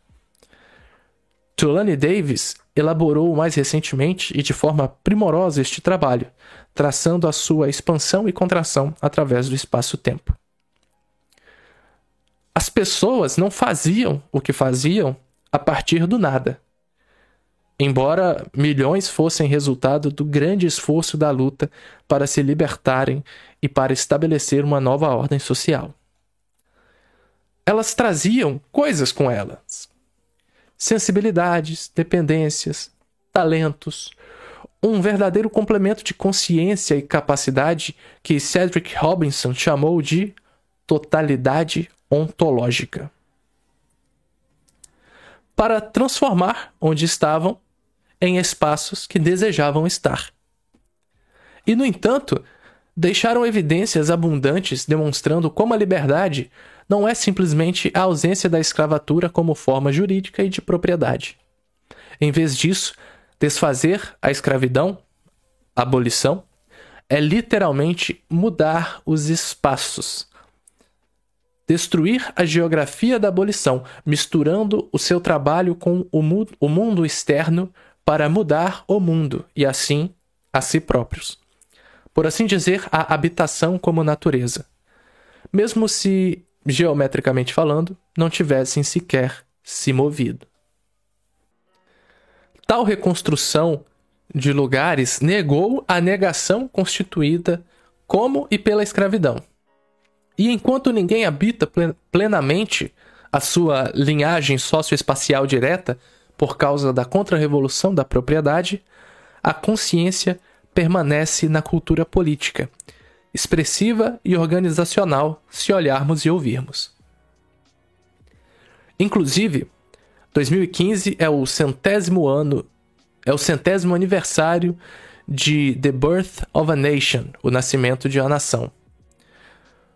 [SPEAKER 1] Tulane Davis elaborou mais recentemente e de forma primorosa este trabalho, traçando a sua expansão e contração através do espaço-tempo. As pessoas não faziam o que faziam a partir do nada. Embora milhões fossem resultado do grande esforço da luta para se libertarem e para estabelecer uma nova ordem social. Elas traziam coisas com elas: sensibilidades, dependências, talentos, um verdadeiro complemento de consciência e capacidade que Cedric Robinson chamou de totalidade ontológica. Para transformar onde estavam em espaços que desejavam estar. E, no entanto, deixaram evidências abundantes demonstrando como a liberdade não é simplesmente a ausência da escravatura como forma jurídica e de propriedade. Em vez disso, desfazer a escravidão, abolição, é literalmente mudar os espaços. Destruir a geografia da abolição, misturando o seu trabalho com o, mu o mundo externo para mudar o mundo e assim a si próprios. Por assim dizer, a habitação como natureza. mesmo se, geometricamente falando, não tivessem sequer se movido. Tal reconstrução de lugares negou a negação constituída como e pela escravidão. E enquanto ninguém habita plenamente a sua linhagem socioespacial direta por causa da contra-revolução da propriedade, a consciência permanece na cultura política, expressiva e organizacional, se olharmos e ouvirmos. Inclusive, 2015 é o centésimo ano, é o centésimo aniversário de The Birth of a Nation, o nascimento de uma nação.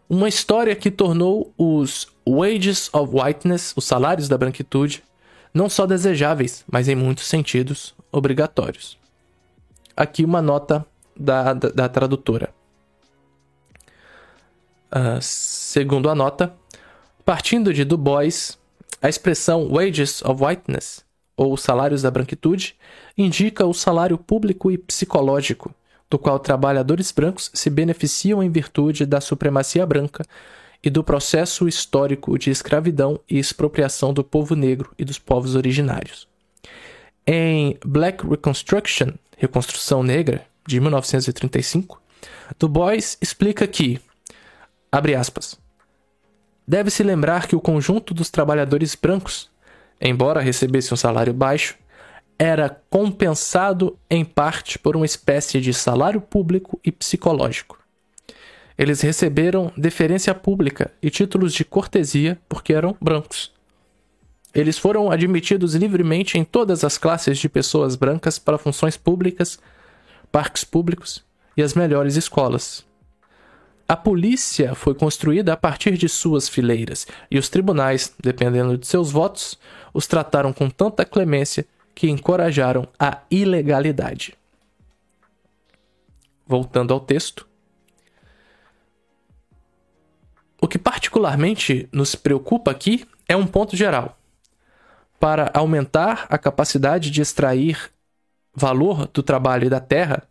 [SPEAKER 1] Uma história que tornou os wages of whiteness, os salários da branquitude, não só desejáveis, mas em muitos sentidos obrigatórios. Aqui uma nota da, da, da tradutora. Uh, segundo a nota, partindo de Du Bois, a expressão wages of whiteness, ou salários da branquitude, indica o salário público e psicológico, do qual trabalhadores brancos se beneficiam em virtude da supremacia branca e do processo histórico de escravidão e expropriação do povo negro e dos povos originários. Em Black Reconstruction, Reconstrução Negra, de 1935, Du Bois explica que, abre aspas, deve-se lembrar que o conjunto dos trabalhadores brancos, embora recebesse um salário baixo, era compensado em parte por uma espécie de salário público e psicológico. Eles receberam deferência pública e títulos de cortesia porque eram brancos. Eles foram admitidos livremente em todas as classes de pessoas brancas para funções públicas, parques públicos e as melhores escolas. A polícia foi construída a partir de suas fileiras e os tribunais, dependendo de seus votos, os trataram com tanta clemência que encorajaram a ilegalidade. Voltando ao texto. Particularmente nos preocupa aqui é um ponto geral. Para aumentar a capacidade de extrair valor do trabalho e da terra,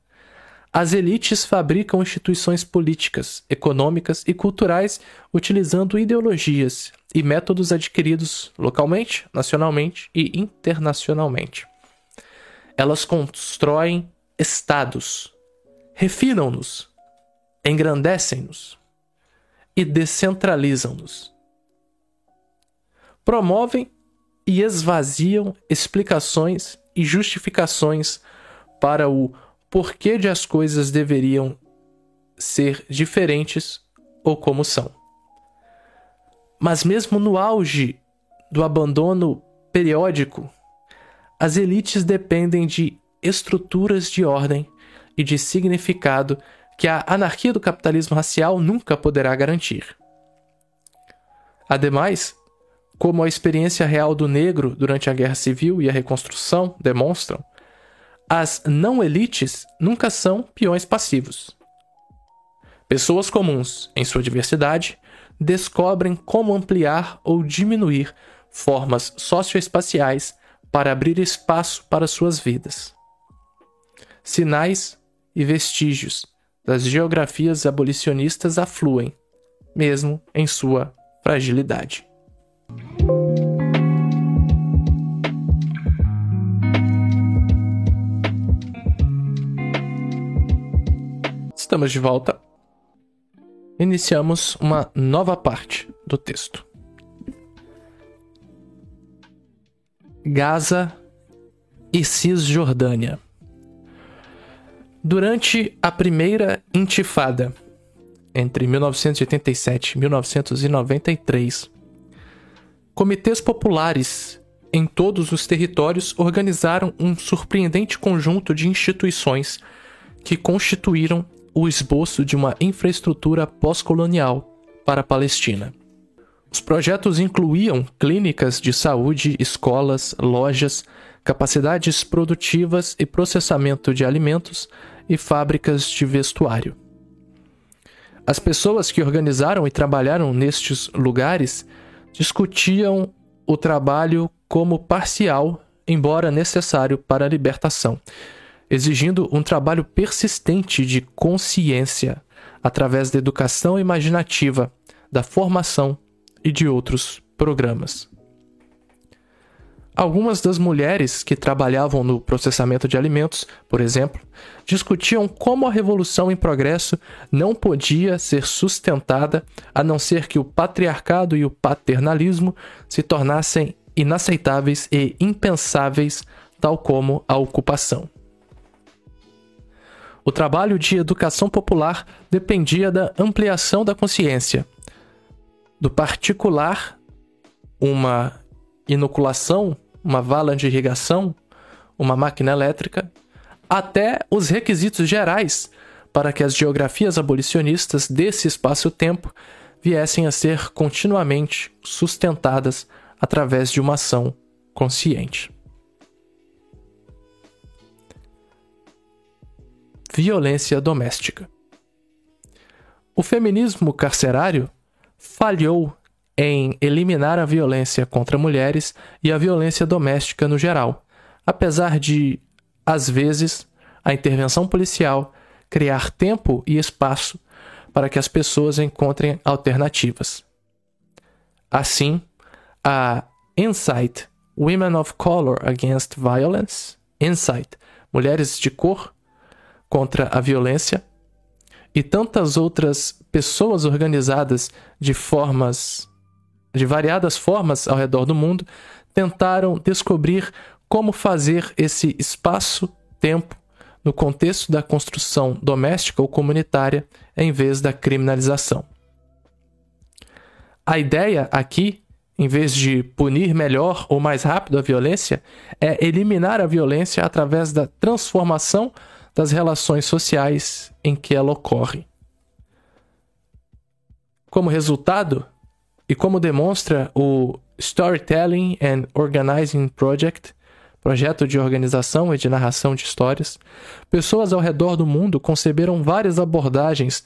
[SPEAKER 1] as elites fabricam instituições políticas, econômicas e culturais utilizando ideologias e métodos adquiridos localmente, nacionalmente e internacionalmente. Elas constroem estados, refinam-nos, engrandecem-nos e descentralizam-nos. Promovem e esvaziam explicações e justificações para o porquê de as coisas deveriam ser diferentes ou como são. Mas mesmo no auge do abandono periódico, as elites dependem de estruturas de ordem e de significado que a anarquia do capitalismo racial nunca poderá garantir. Ademais, como a experiência real do negro durante a Guerra Civil e a Reconstrução demonstram, as não-elites nunca são peões passivos. Pessoas comuns, em sua diversidade, descobrem como ampliar ou diminuir formas socioespaciais para abrir espaço para suas vidas. Sinais e vestígios das geografias abolicionistas afluem, mesmo em sua fragilidade. Estamos de volta iniciamos uma nova parte do texto. Gaza e Cisjordânia. Durante a primeira intifada, entre 1987 e 1993, comitês populares em todos os territórios organizaram um surpreendente conjunto de instituições que constituíram o esboço de uma infraestrutura pós-colonial para a Palestina. Os projetos incluíam clínicas de saúde, escolas, lojas, capacidades produtivas e processamento de alimentos e fábricas de vestuário. As pessoas que organizaram e trabalharam nestes lugares discutiam o trabalho como parcial, embora necessário para a libertação, exigindo um trabalho persistente de consciência através da educação imaginativa, da formação e de outros programas. Algumas das mulheres que trabalhavam no processamento de alimentos, por exemplo, discutiam como a revolução em progresso não podia ser sustentada a não ser que o patriarcado e o paternalismo se tornassem inaceitáveis e impensáveis, tal como a ocupação. O trabalho de educação popular dependia da ampliação da consciência, do particular, uma inoculação uma vala de irrigação, uma máquina elétrica, até os requisitos gerais para que as geografias abolicionistas desse espaço-tempo viessem a ser continuamente sustentadas através de uma ação consciente. Violência doméstica. O feminismo carcerário falhou em eliminar a violência contra mulheres e a violência doméstica no geral, apesar de, às vezes, a intervenção policial criar tempo e espaço para que as pessoas encontrem alternativas. Assim, a Insight Women of Color Against Violence, Insight Mulheres de Cor contra a Violência, e tantas outras pessoas organizadas de formas de variadas formas ao redor do mundo, tentaram descobrir como fazer esse espaço-tempo no contexto da construção doméstica ou comunitária em vez da criminalização. A ideia aqui, em vez de punir melhor ou mais rápido a violência, é eliminar a violência através da transformação das relações sociais em que ela ocorre. Como resultado, e como demonstra o Storytelling and Organizing Project, projeto de organização e de narração de histórias, pessoas ao redor do mundo conceberam várias abordagens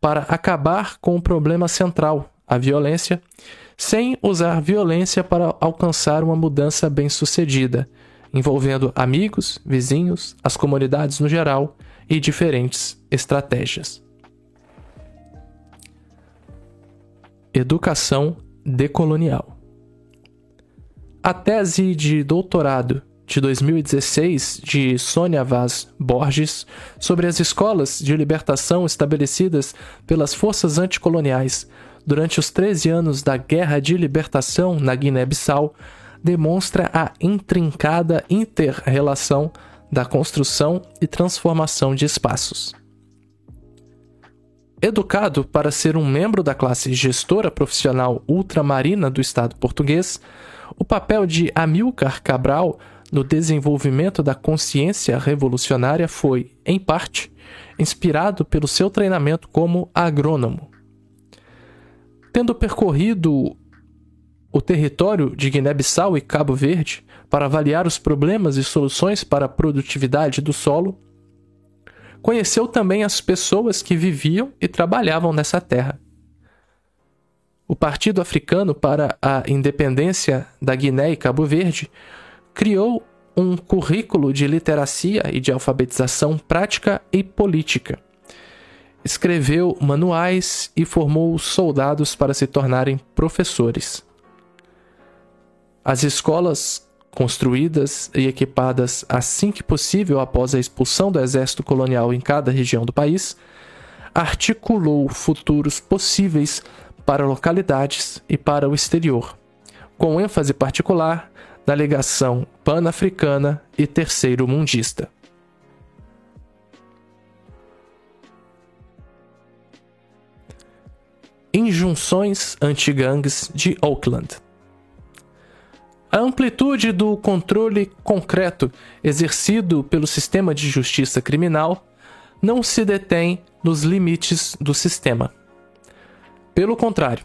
[SPEAKER 1] para acabar com o problema central, a violência, sem usar violência para alcançar uma mudança bem-sucedida, envolvendo amigos, vizinhos, as comunidades no geral e diferentes estratégias. Educação Decolonial. A tese de doutorado de 2016 de Sônia Vaz Borges sobre as escolas de libertação estabelecidas pelas forças anticoloniais durante os 13 anos da Guerra de Libertação na Guiné-Bissau demonstra a intrincada inter-relação da construção e transformação de espaços. Educado para ser um membro da classe gestora profissional ultramarina do Estado português, o papel de Amilcar Cabral no desenvolvimento da consciência revolucionária foi, em parte, inspirado pelo seu treinamento como agrônomo. Tendo percorrido o território de Guiné-Bissau e Cabo Verde para avaliar os problemas e soluções para a produtividade do solo, conheceu também as pessoas que viviam e trabalhavam nessa terra. O Partido Africano para a Independência da Guiné e Cabo Verde criou um currículo de literacia e de alfabetização prática e política. Escreveu manuais e formou soldados para se tornarem professores. As escolas construídas e equipadas assim que possível após a expulsão do exército colonial em cada região do país, articulou futuros possíveis para localidades e para o exterior, com ênfase particular na ligação pan-africana e terceiro-mundista. Injunções anti-gangues de Auckland a amplitude do controle concreto exercido pelo sistema de justiça criminal não se detém nos limites do sistema. Pelo contrário,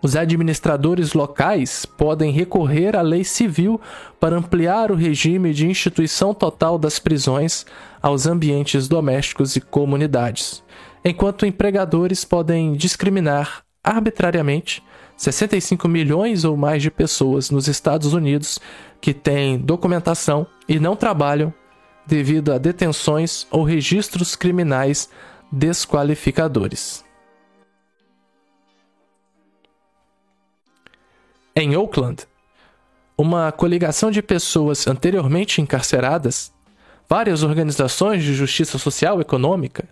[SPEAKER 1] os administradores locais podem recorrer à lei civil para ampliar o regime de instituição total das prisões aos ambientes domésticos e comunidades, enquanto empregadores podem discriminar arbitrariamente 65 milhões ou mais de pessoas nos Estados Unidos que têm documentação e não trabalham devido a detenções ou registros criminais desqualificadores. Em Oakland, uma coligação de pessoas anteriormente encarceradas, várias organizações de justiça social e econômica,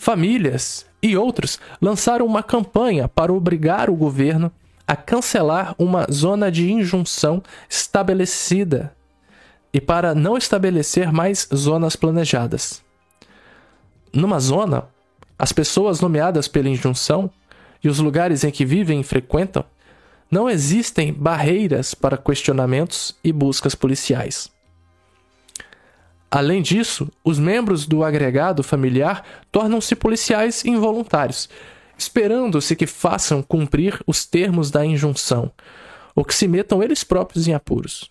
[SPEAKER 1] famílias e outros lançaram uma campanha para obrigar o governo a cancelar uma zona de injunção estabelecida e para não estabelecer mais zonas planejadas. Numa zona, as pessoas nomeadas pela injunção e os lugares em que vivem e frequentam, não existem barreiras para questionamentos e buscas policiais. Além disso, os membros do agregado familiar tornam-se policiais involuntários, esperando-se que façam cumprir os termos da injunção, ou que se metam eles próprios em apuros.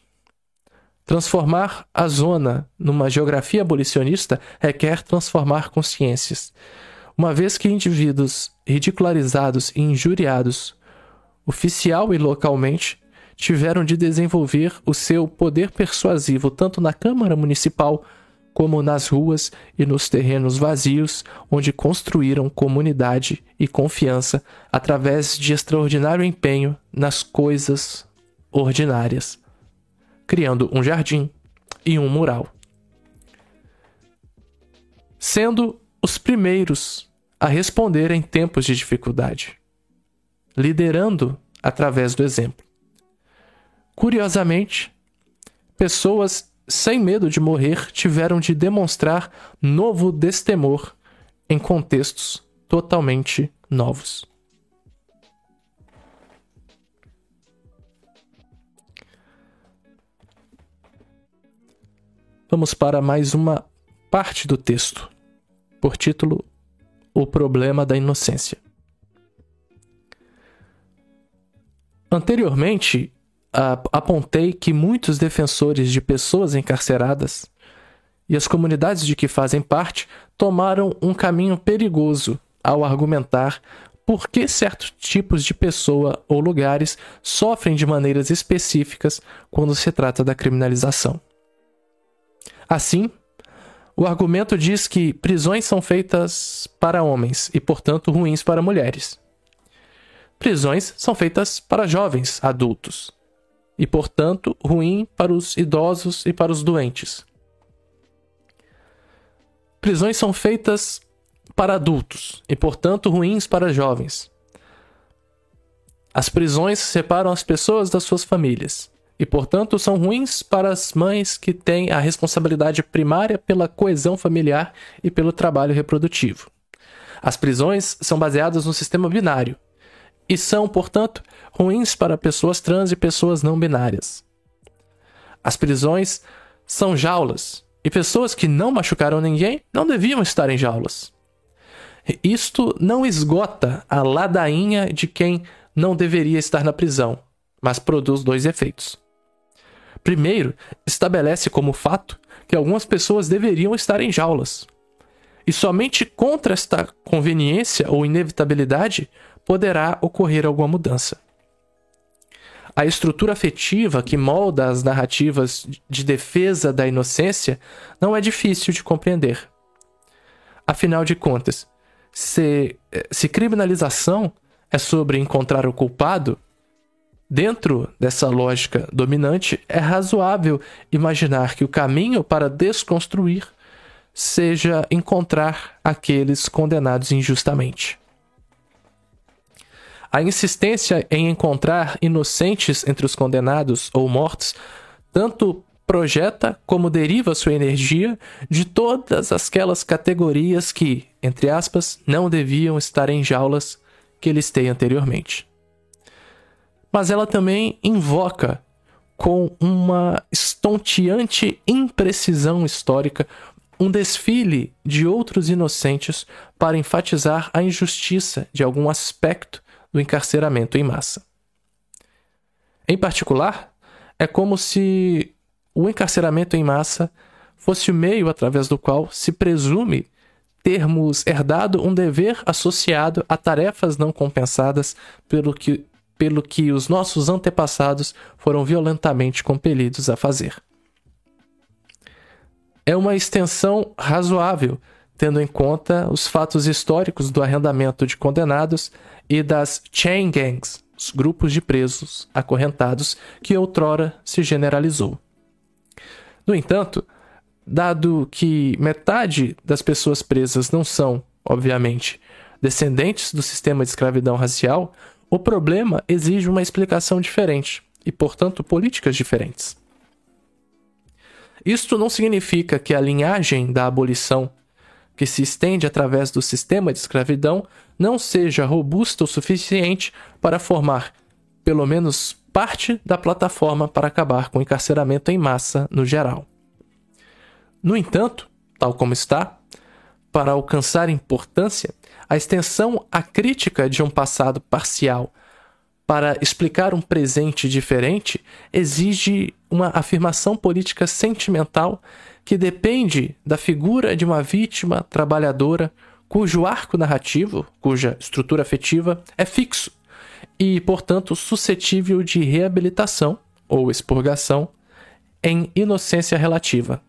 [SPEAKER 1] Transformar a zona numa geografia abolicionista requer transformar consciências, uma vez que indivíduos ridicularizados e injuriados, oficial e localmente, tiveram de desenvolver o seu poder persuasivo tanto na Câmara Municipal como nas ruas e nos terrenos vazios, onde construíram comunidade e confiança através de extraordinário empenho nas coisas ordinárias, criando um jardim e um mural. Sendo os primeiros a responder em tempos de dificuldade, liderando através do exemplo. Curiosamente, pessoas sem medo de morrer, tiveram de demonstrar novo destemor em contextos totalmente novos. Vamos para mais uma parte do texto, por título O Problema da Inocência. Anteriormente, apontei que muitos defensores de pessoas encarceradas e as comunidades de que fazem parte tomaram um caminho perigoso ao argumentar por que certos tipos de pessoa ou lugares sofrem de maneiras específicas quando se trata da criminalização. Assim, o argumento diz que prisões são feitas para homens e, portanto, ruins para mulheres. Prisões são feitas para jovens adultos e, portanto, ruim para os idosos e para os doentes. Prisões são feitas para adultos e, portanto, ruins para jovens. As prisões separam as pessoas das suas famílias e, portanto, são ruins para as mães que têm a responsabilidade primária pela coesão familiar e pelo trabalho reprodutivo. As prisões são baseadas no sistema binário, e são, portanto, ruins para pessoas trans e pessoas não binárias. As prisões são jaulas, e pessoas que não machucaram ninguém não deviam estar em jaulas. Isto não esgota a ladainha de quem não deveria estar na prisão, mas produz dois efeitos. Primeiro, estabelece como fato que algumas pessoas deveriam estar em jaulas. E somente contra esta conveniência ou inevitabilidade poderá ocorrer alguma mudança. A estrutura afetiva que molda as narrativas de defesa da inocência não é difícil de compreender. Afinal de contas, se, se criminalização é sobre encontrar o culpado, dentro dessa lógica dominante, é razoável imaginar que o caminho para desconstruir seja encontrar aqueles condenados injustamente. A insistência em encontrar inocentes entre os condenados ou mortos tanto projeta como deriva sua energia de todas aquelas categorias que, entre aspas, não deviam estar em jaulas que listei anteriormente. Mas ela também invoca, com uma estonteante imprecisão histórica, um desfile de outros inocentes para enfatizar a injustiça de algum aspecto do encarceramento em massa. Em particular, é como se o encarceramento em massa fosse o meio através do qual se presume termos herdado um dever associado a tarefas não compensadas pelo que, pelo que os nossos antepassados foram violentamente compelidos a fazer. É uma extensão razoável, tendo em conta os fatos históricos do arrendamento de condenados e das chain gangs, grupos de presos acorrentados que outrora se generalizou. No entanto, dado que metade das pessoas presas não são, obviamente, descendentes do sistema de escravidão racial, o problema exige uma explicação diferente e, portanto, políticas diferentes. Isto não significa que a linhagem da abolição, que se estende através do sistema de escravidão, não seja robusta o suficiente para formar, pelo menos, parte da plataforma para acabar com o encarceramento em massa no geral. No entanto, tal como está, para alcançar importância, a extensão à crítica de um passado parcial para explicar um presente diferente exige uma afirmação política sentimental que depende da figura de uma vítima trabalhadora cujo arco narrativo, cuja estrutura afetiva é fixo e, portanto, suscetível de reabilitação ou expurgação em inocência relativa.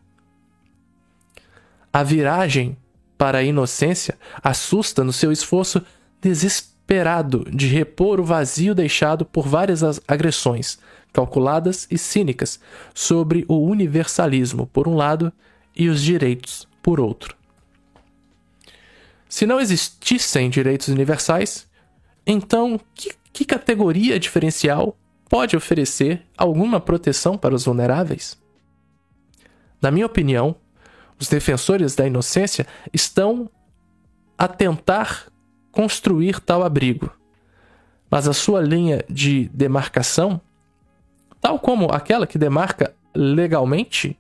[SPEAKER 1] A viragem para a inocência assusta no seu esforço desesperado de repor o vazio deixado por várias agressões, calculadas e cínicas, sobre o universalismo, por um lado, e os direitos, por outro. Se não existissem direitos universais, então que, que categoria diferencial pode oferecer alguma proteção para os vulneráveis? Na minha opinião, os defensores da inocência estão a tentar construir tal abrigo. Mas a sua linha de demarcação, tal como aquela que demarca legalmente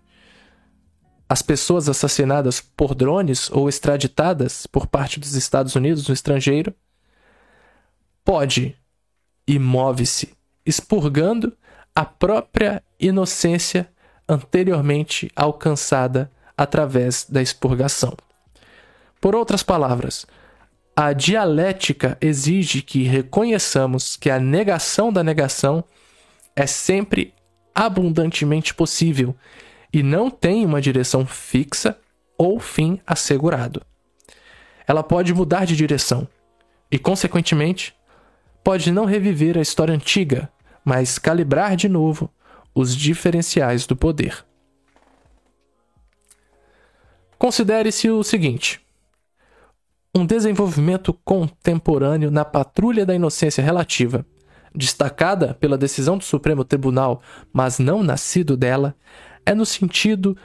[SPEAKER 1] as pessoas assassinadas por drones ou extraditadas por parte dos Estados Unidos no estrangeiro, pode e move-se expurgando a própria inocência anteriormente alcançada através da expurgação. Por outras palavras, a dialética exige que reconheçamos que a negação da negação é sempre abundantemente possível e não tem uma direção fixa ou fim assegurado. Ela pode mudar de direção e, consequentemente, pode não reviver a história antiga, mas calibrar de novo os diferenciais do poder. Considere-se o seguinte: um desenvolvimento contemporâneo na patrulha da inocência relativa, destacada pela decisão do Supremo Tribunal, mas não nascido dela, é no sentido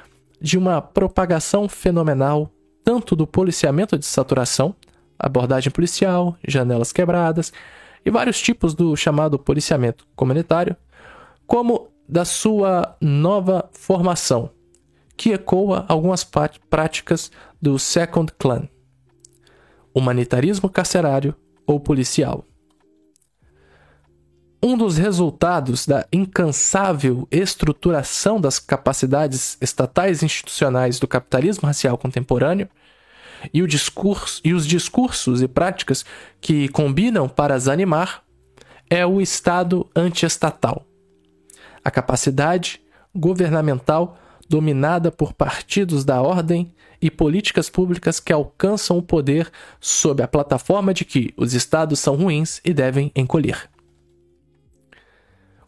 [SPEAKER 1] de uma propagação fenomenal tanto do policiamento de saturação, abordagem policial, janelas quebradas e vários tipos do chamado policiamento comunitário, como da sua nova formação, que ecoa algumas práticas do Second Clan, humanitarismo carcerário ou policial. Um dos resultados da incansável estruturação das capacidades estatais e institucionais do capitalismo racial contemporâneo e, o discurso, e os discursos e práticas que combinam para as animar é o Estado antiestatal. A capacidade governamental dominada por partidos da ordem e políticas públicas que alcançam o poder sob a plataforma de que os estados são ruins e devem encolher.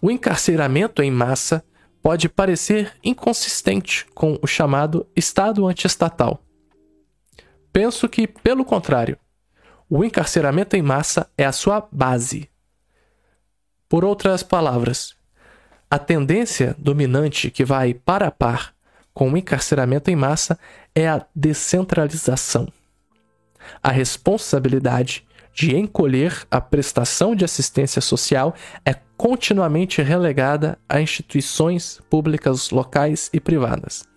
[SPEAKER 1] O encarceramento em massa pode parecer inconsistente com o chamado Estado antiestatal. Penso que, pelo contrário, o encarceramento em massa é a sua base. Por outras palavras, a tendência dominante que vai para a par com o encarceramento em massa é a descentralização. A responsabilidade de encolher a prestação de assistência social é continuamente relegada a instituições públicas locais e privadas.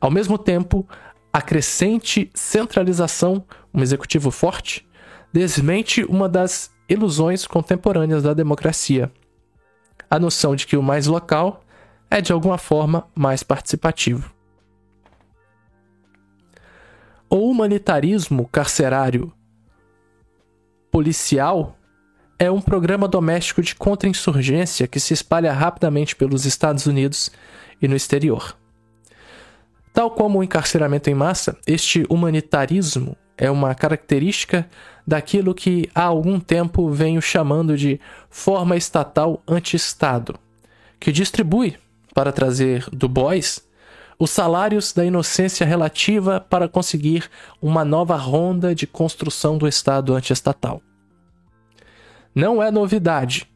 [SPEAKER 1] Ao mesmo tempo, a crescente centralização, um executivo forte, desmente uma das ilusões contemporâneas da democracia, a noção de que o mais local é de alguma forma mais participativo. O humanitarismo carcerário policial é um programa doméstico de contra-insurgência que se espalha rapidamente pelos Estados Unidos e no exterior. Tal como o encarceramento em massa, este humanitarismo é uma característica daquilo que há algum tempo venho chamando de forma estatal anti-Estado, que distribui, para trazer Du Bois, os salários da inocência relativa para conseguir uma nova ronda de construção do Estado anti-estatal. Não é novidade,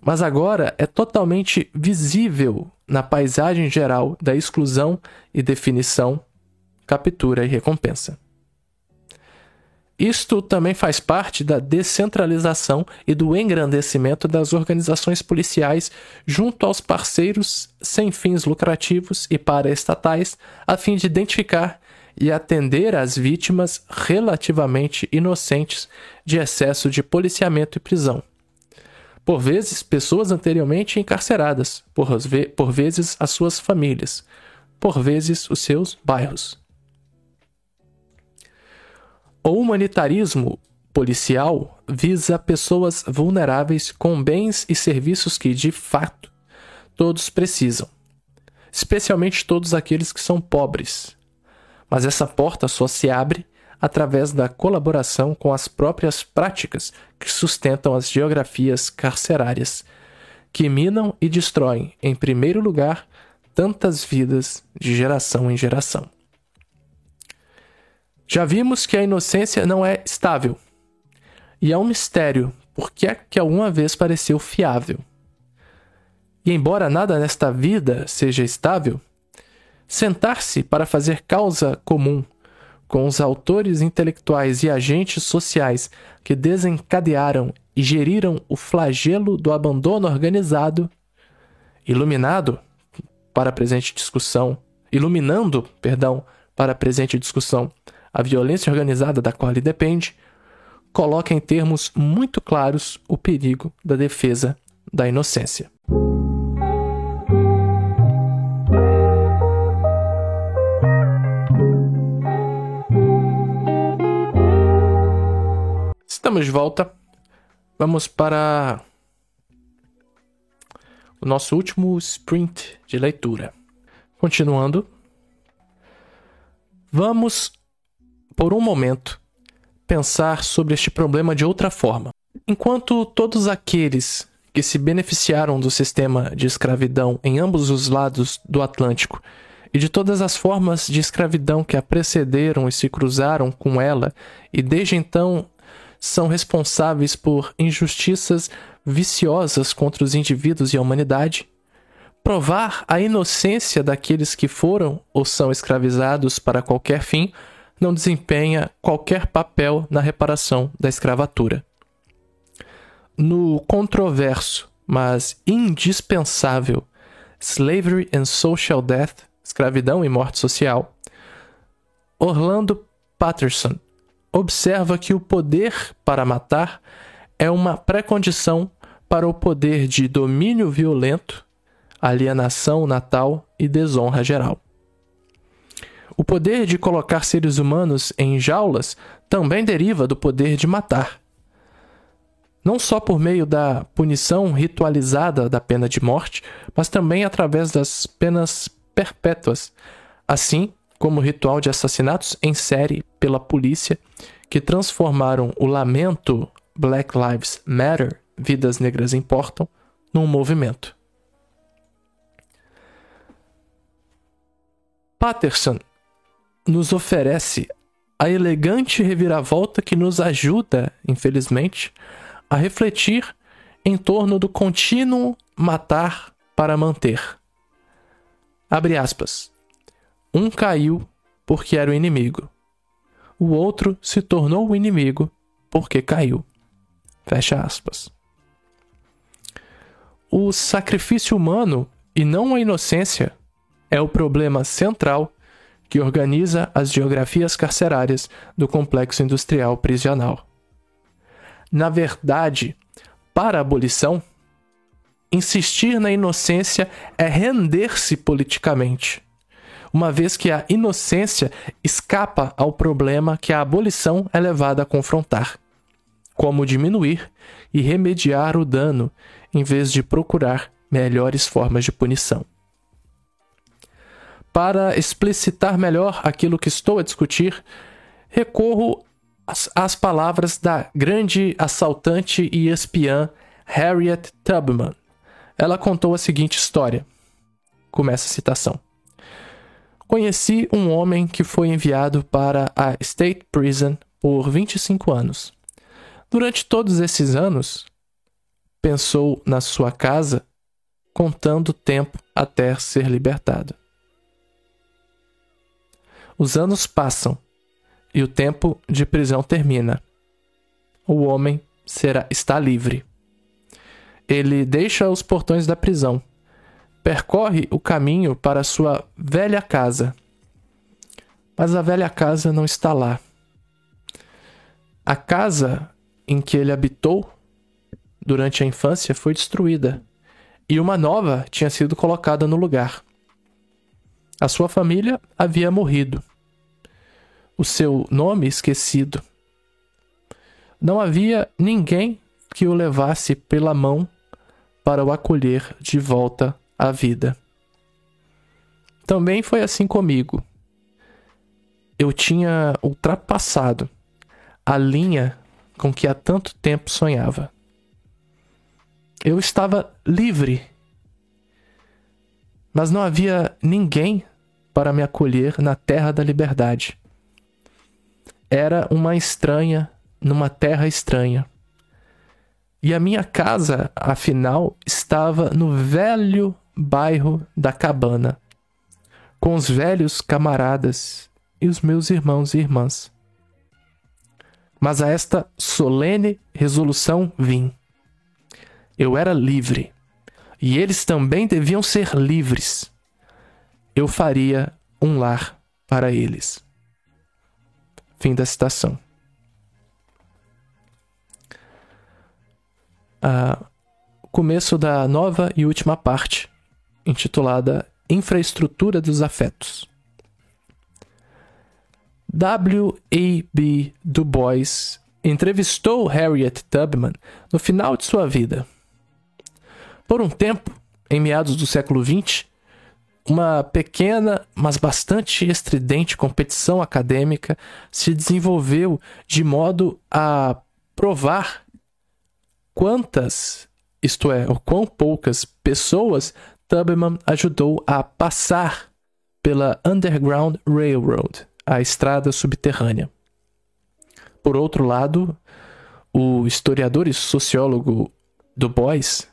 [SPEAKER 1] mas agora é totalmente visível na paisagem geral da exclusão e definição, captura e recompensa. Isto também faz parte da descentralização e do engrandecimento das organizações policiais junto aos parceiros sem fins lucrativos e paraestatais, a fim de identificar e atender às vítimas relativamente inocentes de excesso de policiamento e prisão. Por vezes, pessoas anteriormente encarceradas, por, por vezes, as suas famílias, por vezes, os seus bairros. O humanitarismo policial visa pessoas vulneráveis com bens e serviços que, de fato, todos precisam, especialmente todos aqueles que são pobres. Mas essa porta só se abre através da colaboração com as próprias práticas que sustentam as geografias carcerárias, que minam e destroem, em primeiro lugar, tantas vidas de geração em geração. Já vimos que a inocência não é estável. E é um mistério por que é que alguma vez pareceu fiável. E embora nada nesta vida seja estável, sentar-se para fazer causa comum com os autores intelectuais e agentes sociais que desencadearam e geriram o flagelo do abandono organizado, iluminado para a presente discussão, iluminando, perdão, para a presente discussão a violência organizada da qual ele depende, coloca em termos muito claros o perigo da defesa da inocência. Estamos de volta. Vamos para o nosso último sprint de leitura. Continuando, vamos por um momento, pensar sobre este problema de outra forma. Enquanto todos aqueles que se beneficiaram do sistema de escravidão em ambos os lados do Atlântico e de todas as formas de escravidão que a precederam e se cruzaram com ela, e desde então são responsáveis por injustiças viciosas contra os indivíduos e a humanidade, provar a inocência daqueles que foram ou são escravizados para qualquer fim não desempenha qualquer papel na reparação da escravatura. No controverso, mas indispensável Slavery and Social Death Escravidão e Morte Social, Orlando Patterson observa que o poder para matar é uma pré-condição para o poder de domínio violento, alienação natal e desonra geral. O poder de colocar seres humanos em jaulas também deriva do poder de matar. Não só por meio da punição ritualizada da pena de morte, mas também através das penas perpétuas, assim como o ritual de assassinatos em série pela polícia, que transformaram o lamento Black Lives Matter, Vidas Negras Importam, num movimento. Patterson nos oferece a elegante reviravolta que nos ajuda, infelizmente, a refletir em torno do contínuo matar para manter. Abre aspas. Um caiu porque era o inimigo. O outro se tornou o inimigo porque caiu. Fecha aspas. O sacrifício humano e não a inocência é o problema central que organiza as geografias carcerárias do complexo industrial prisional. Na verdade, para a abolição, insistir na inocência é render-se politicamente, uma vez que a inocência escapa ao problema que a abolição é levada a confrontar, como diminuir e remediar o dano em vez de procurar melhores formas de punição. Para explicitar melhor aquilo que estou a discutir, recorro às, às palavras da grande assaltante e espiã Harriet Tubman. Ela contou a seguinte história. Começa a citação. Conheci um homem que foi enviado para a State Prison por 25 anos. Durante todos esses anos, pensou na sua casa, contando tempo até ser libertado. Os anos passam e o tempo de prisão termina. O homem será está livre. Ele deixa os portões da prisão percorre o caminho para sua velha casa. Mas a velha casa não está lá. A casa em que ele habitou durante a infância foi destruída e uma nova tinha sido colocada no lugar. A sua família havia morrido, o seu nome esquecido. Não havia ninguém que o levasse pela mão para o acolher de volta a vida. Também foi assim comigo. Eu tinha ultrapassado a linha com que há tanto tempo sonhava. Eu estava livre, mas não havia ninguém para me acolher na terra da liberdade. Era uma estranha numa terra estranha. E a minha casa, afinal, estava no velho bairro da Cabana, com os velhos camaradas e os meus irmãos e irmãs. Mas a esta solene resolução vim. Eu era livre, e eles também deviam ser livres. Eu faria um lar para eles. Fim da citação. Ah, começo da nova e última parte intitulada Infraestrutura dos Afetos. W.A.B. Du Bois entrevistou Harriet Tubman no final de sua vida. Por um tempo, em meados do século XX, uma pequena, mas bastante estridente competição acadêmica se desenvolveu de modo a provar quantas, isto é, ou quão poucas pessoas Tubman ajudou a passar pela Underground Railroad, a estrada subterrânea. Por outro lado, o historiador e sociólogo Du Bois,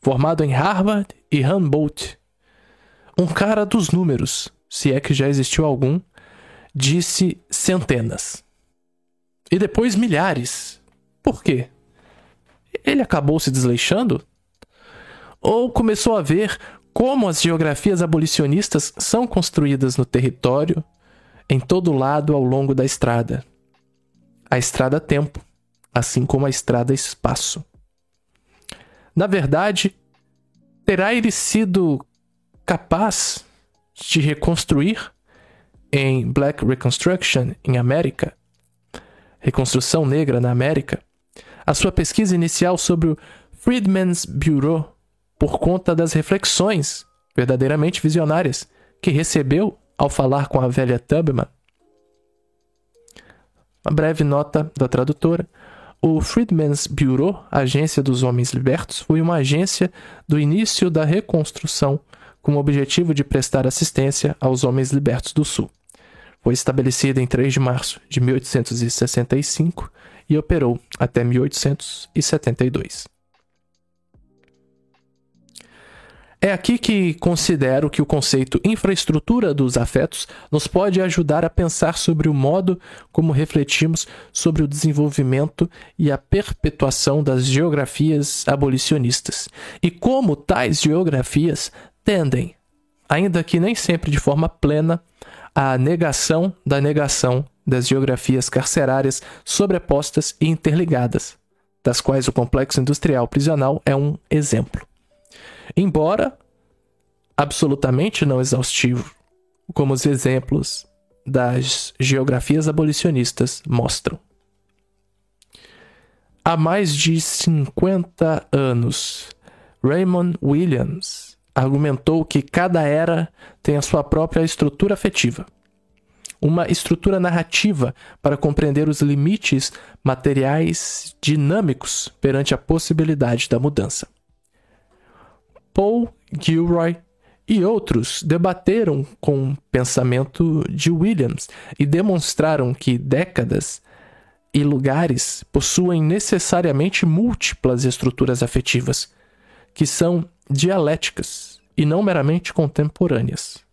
[SPEAKER 1] formado em Harvard e Humboldt, um cara dos números, se é que já existiu algum, disse centenas. E depois milhares. Por quê? Ele acabou se desleixando? Ou começou a ver como as geografias abolicionistas são construídas no território, em todo lado ao longo da estrada. A estrada tempo, assim como a estrada espaço. Na verdade, terá ele sido capaz de reconstruir em Black Reconstruction em América, Reconstrução Negra na América, a sua pesquisa inicial sobre o Freedmen's Bureau por conta das reflexões verdadeiramente visionárias que recebeu ao falar com a velha Tubman. Uma breve nota da tradutora. O Freedmen's Bureau, agência dos homens libertos, foi uma agência do início da reconstrução com o objetivo de prestar assistência aos homens libertos do Sul. Foi estabelecida em 3 de março de 1865 e operou até 1872. É aqui que considero que o conceito infraestrutura dos afetos nos pode ajudar a pensar sobre o modo como refletimos sobre o desenvolvimento e a perpetuação das geografias abolicionistas e como tais geografias tendem, ainda que nem sempre de forma plena, à negação da negação das geografias carcerárias sobrepostas e interligadas, das quais o complexo industrial prisional é um exemplo embora absolutamente não exaustivo, como os exemplos das geografias abolicionistas mostram. Há mais de 50 anos, Raymond Williams argumentou que cada era tem a sua própria estrutura afetiva. uma estrutura narrativa para compreender os limites materiais dinâmicos perante a possibilidade da mudança. Paul Gilroy e outros debateram com o pensamento de Williams e demonstraram que décadas e lugares possuem necessariamente múltiplas estruturas afetivas, que são dialéticas e não meramente contemporâneas.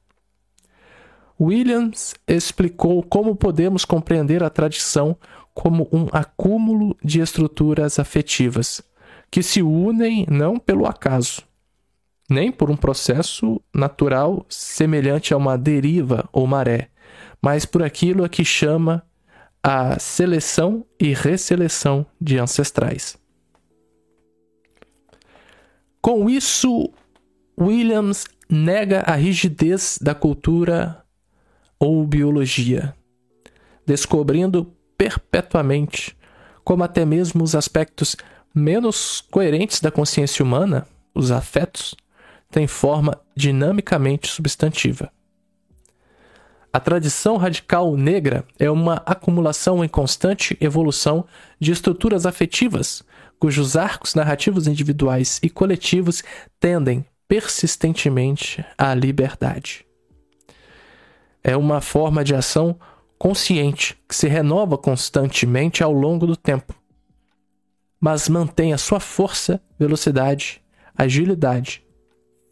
[SPEAKER 1] Williams explicou como podemos compreender a tradição como um acúmulo de estruturas afetivas que se unem não pelo acaso, nem por um processo natural semelhante a uma deriva ou maré, mas por aquilo a que chama a seleção e resseleção de ancestrais. Com isso, Williams nega a rigidez da cultura ou biologia, descobrindo perpetuamente como até mesmo os aspectos menos coerentes da consciência humana, os afetos, têm forma dinamicamente substantiva. A tradição radical negra é uma acumulação em constante evolução de estruturas afetivas, cujos arcos narrativos individuais e coletivos tendem persistentemente à liberdade. É uma forma de ação consciente que se renova constantemente ao longo do tempo, mas mantém a sua força, velocidade, agilidade,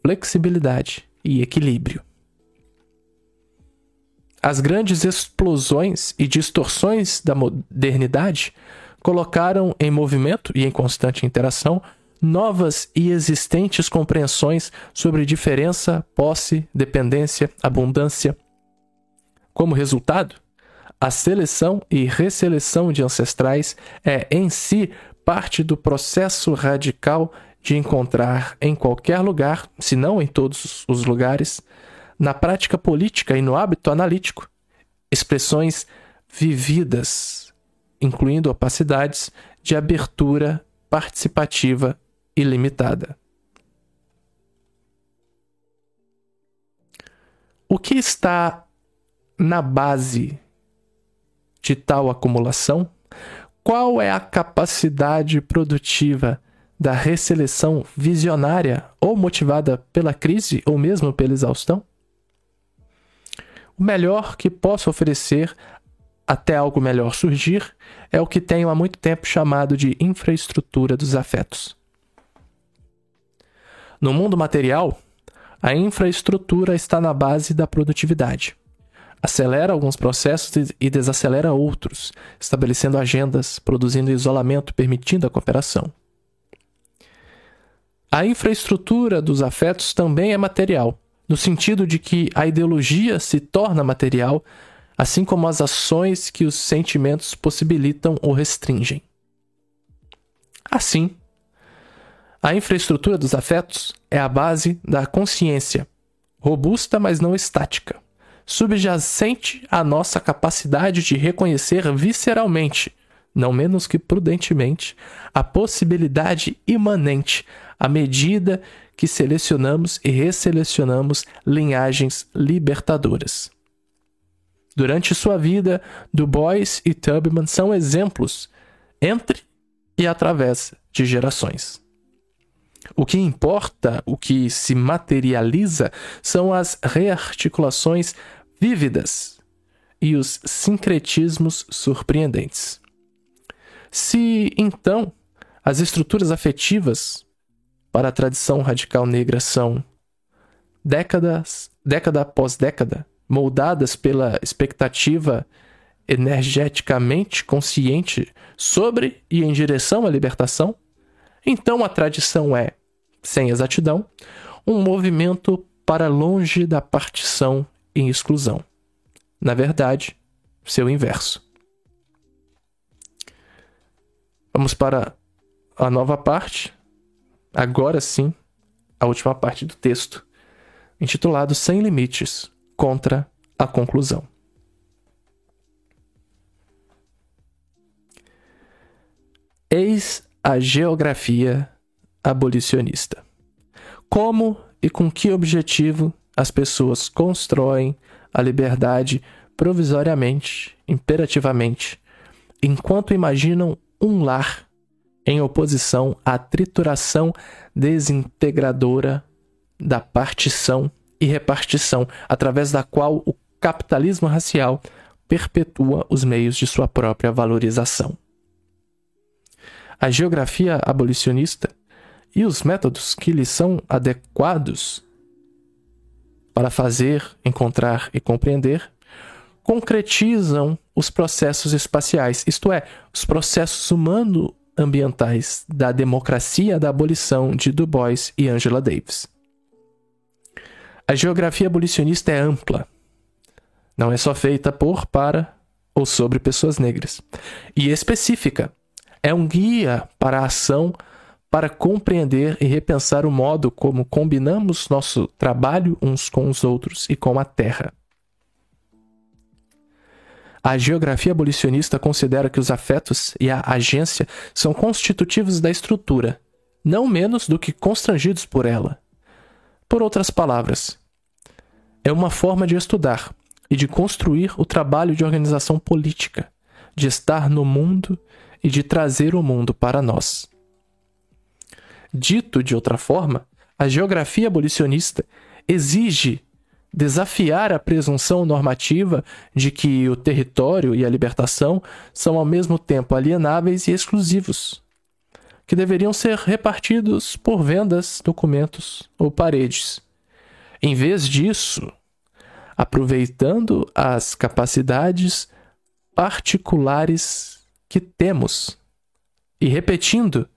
[SPEAKER 1] flexibilidade e equilíbrio. As grandes explosões e distorções da modernidade colocaram em movimento e em constante interação novas e existentes compreensões sobre diferença, posse, dependência, abundância. Como resultado, a seleção e resseleção de ancestrais é em si parte do processo radical de encontrar em qualquer lugar, se não em todos os lugares, na prática política e no hábito analítico, expressões vividas, incluindo opacidades de abertura participativa ilimitada. O que está na base de tal acumulação? Qual é a capacidade produtiva da resseleção visionária ou motivada pela crise ou mesmo pela exaustão? O melhor que posso oferecer até algo melhor surgir é o que tenho há muito tempo chamado de infraestrutura dos afetos. No mundo material, a infraestrutura está na base da produtividade. Acelera alguns processos e desacelera outros, estabelecendo agendas, produzindo isolamento, permitindo a cooperação. A infraestrutura dos afetos também é material no sentido de que a ideologia se torna material, assim como as ações que os sentimentos possibilitam ou restringem. Assim, a infraestrutura dos afetos é a base da consciência, robusta, mas não estática, subjacente à nossa capacidade de reconhecer visceralmente, não menos que prudentemente, a possibilidade imanente à medida que selecionamos e resselecionamos linhagens libertadoras. Durante sua vida, Du Bois e Tubman são exemplos entre e através de gerações. O que importa, o que se materializa, são as rearticulações vívidas e os sincretismos surpreendentes. Se, então, as estruturas afetivas para a tradição radical negra são décadas, década após década, moldadas pela expectativa energeticamente consciente sobre e em direção à libertação, então a tradição é, sem exatidão, um movimento para longe da partição e exclusão. Na verdade, seu inverso. Vamos para a nova parte, agora sim, a última parte do texto, intitulado Sem Limites contra a Conclusão. Eis a geografia abolicionista. Como e com que objetivo as pessoas constroem a liberdade provisoriamente, imperativamente, enquanto imaginam um lar em oposição à trituração desintegradora da partição e repartição, através da qual o capitalismo racial perpetua os meios de sua própria valorização. A geografia abolicionista e os métodos que lhe são adequados para fazer, encontrar e compreender concretizam os processos espaciais, isto é, os processos humano-ambientais da democracia da abolição de Du Bois e Angela Davis. A geografia abolicionista é ampla. Não é só feita por, para ou sobre pessoas negras. E específica. É um guia para a ação para compreender e repensar o modo como combinamos nosso trabalho uns com os outros e com a terra. A geografia abolicionista considera que os afetos e a agência são constitutivos da estrutura, não menos do que constrangidos por ela. Por outras palavras, é uma forma de estudar e de construir o trabalho de organização política, de estar no mundo e de trazer o mundo para nós. Dito de outra forma, a geografia abolicionista exige desafiar a presunção normativa de que o território e a libertação são ao mesmo tempo alienáveis e exclusivos, que deveriam ser repartidos por vendas, documentos ou paredes. Em vez disso, aproveitando as capacidades particulares que temos e repetindo,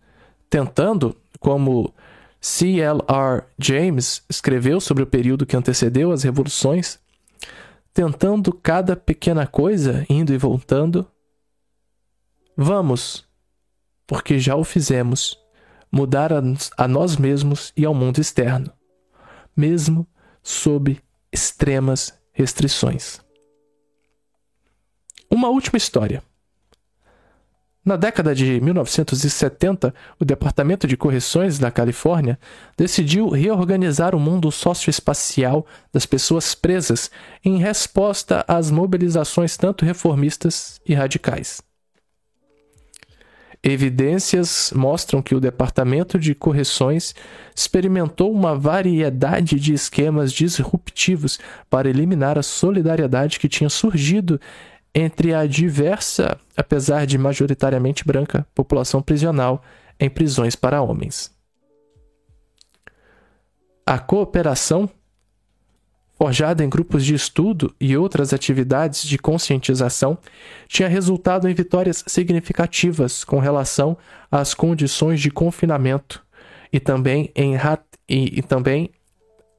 [SPEAKER 1] tentando, como C.L.R. James escreveu sobre o período que antecedeu as revoluções, tentando cada pequena coisa, indo e voltando. Vamos, porque já o fizemos, mudar a, nós mesmos e ao mundo externo, mesmo sob extremas restrições. Uma última história. Na década de 1970, o Departamento de Correções da Califórnia decidiu reorganizar o mundo socioespacial das pessoas presas em resposta às mobilizações tanto reformistas e radicais. Evidências mostram que o Departamento de Correções experimentou uma variedade de esquemas disruptivos para eliminar a solidariedade que tinha surgido entre a diversa, apesar de majoritariamente branca, população prisional em prisões para homens. A cooperação, forjada em grupos de estudo e outras atividades de conscientização, tinha resultado em vitórias significativas com relação às condições de confinamento e também em, e, e também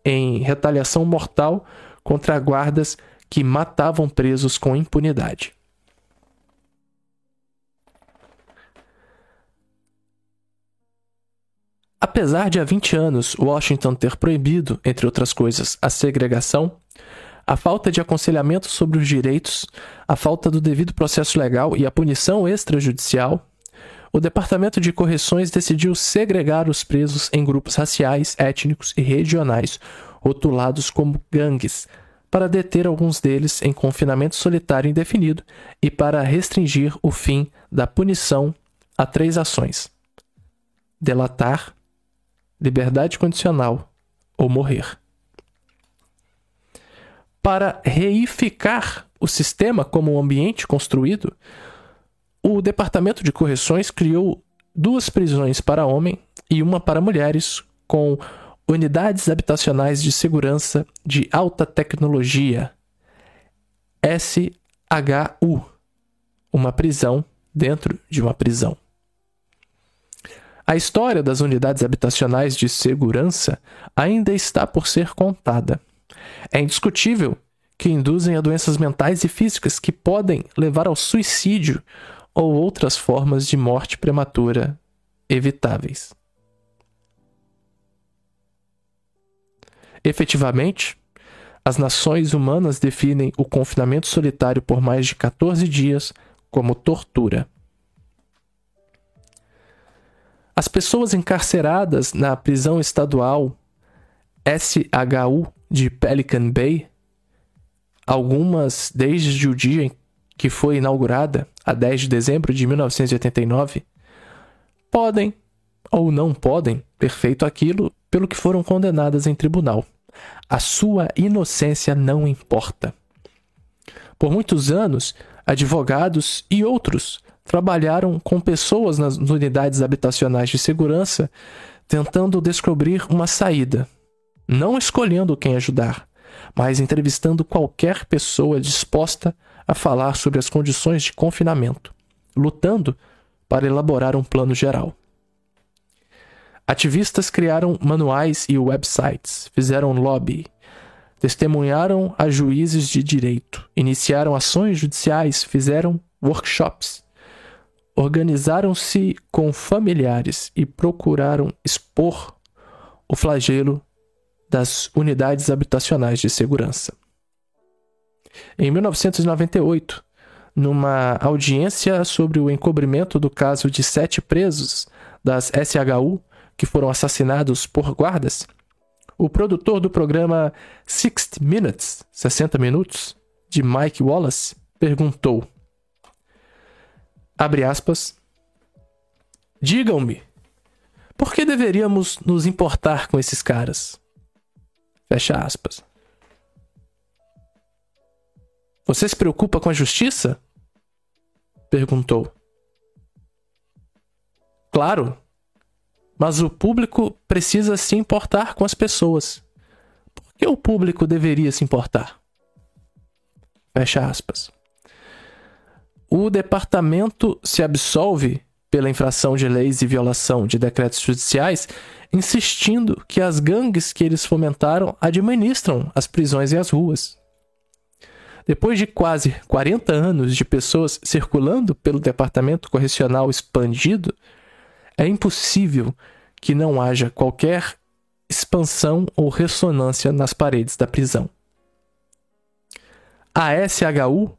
[SPEAKER 1] em retaliação mortal contra guardas que matavam presos com impunidade. Apesar de há 20 anos Washington ter proibido, entre outras coisas, a segregação, a falta de aconselhamento sobre os direitos, a falta do devido processo legal e a punição extrajudicial, o Departamento de Correções decidiu segregar os presos em grupos raciais, étnicos e regionais, rotulados como gangues, para deter alguns deles em confinamento solitário indefinido e para restringir o fim da punição a três ações: delatar, liberdade condicional ou morrer. Para reificar o sistema como um ambiente construído, o Departamento de Correções criou duas prisões para homem e uma para mulheres, com Unidades Habitacionais de Segurança de Alta Tecnologia, SHU, uma prisão dentro de uma prisão. A história das unidades habitacionais de segurança ainda está por ser contada. É indiscutível que induzem a doenças mentais e físicas que podem levar ao suicídio ou outras formas de morte prematura evitáveis. Efetivamente, as nações humanas definem o confinamento solitário por mais de 14 dias como tortura. As pessoas encarceradas na prisão estadual SHU de Pelican Bay, algumas desde o dia em que foi inaugurada, a 10 de dezembro de 1989, podem ou não podem ter feito aquilo pelo que foram condenadas em tribunal. A sua inocência não importa. Por muitos anos, advogados e outros trabalharam com pessoas nas unidades habitacionais de segurança tentando descobrir uma saída, não escolhendo quem ajudar, mas entrevistando qualquer pessoa disposta a falar sobre as condições de confinamento, lutando para elaborar um plano geral. Ativistas criaram manuais e websites, fizeram lobby, testemunharam a juízes de direito, iniciaram ações judiciais, fizeram workshops, organizaram-se com familiares e procuraram expor o flagelo das unidades habitacionais de segurança. Em 1998, numa audiência sobre o encobrimento do caso de sete presos das SHU que foram assassinados por guardas, o produtor do programa 60 Minutes, 60 Minutos, de Mike Wallace, perguntou: Abre aspas. Digam-me, por que deveríamos nos importar com esses caras? Fecha aspas. Você se preocupa com a justiça? Perguntou. Claro, mas o público precisa se importar com as pessoas. Por que o público deveria se importar? Fecha aspas o departamento se absolve pela infração de leis e violação de decretos judiciais, insistindo que as gangues que eles fomentaram administram as prisões e as ruas. Depois de quase 40 anos de pessoas circulando pelo departamento correcional expandido, é impossível que não haja qualquer expansão ou ressonância nas paredes da prisão. A SHU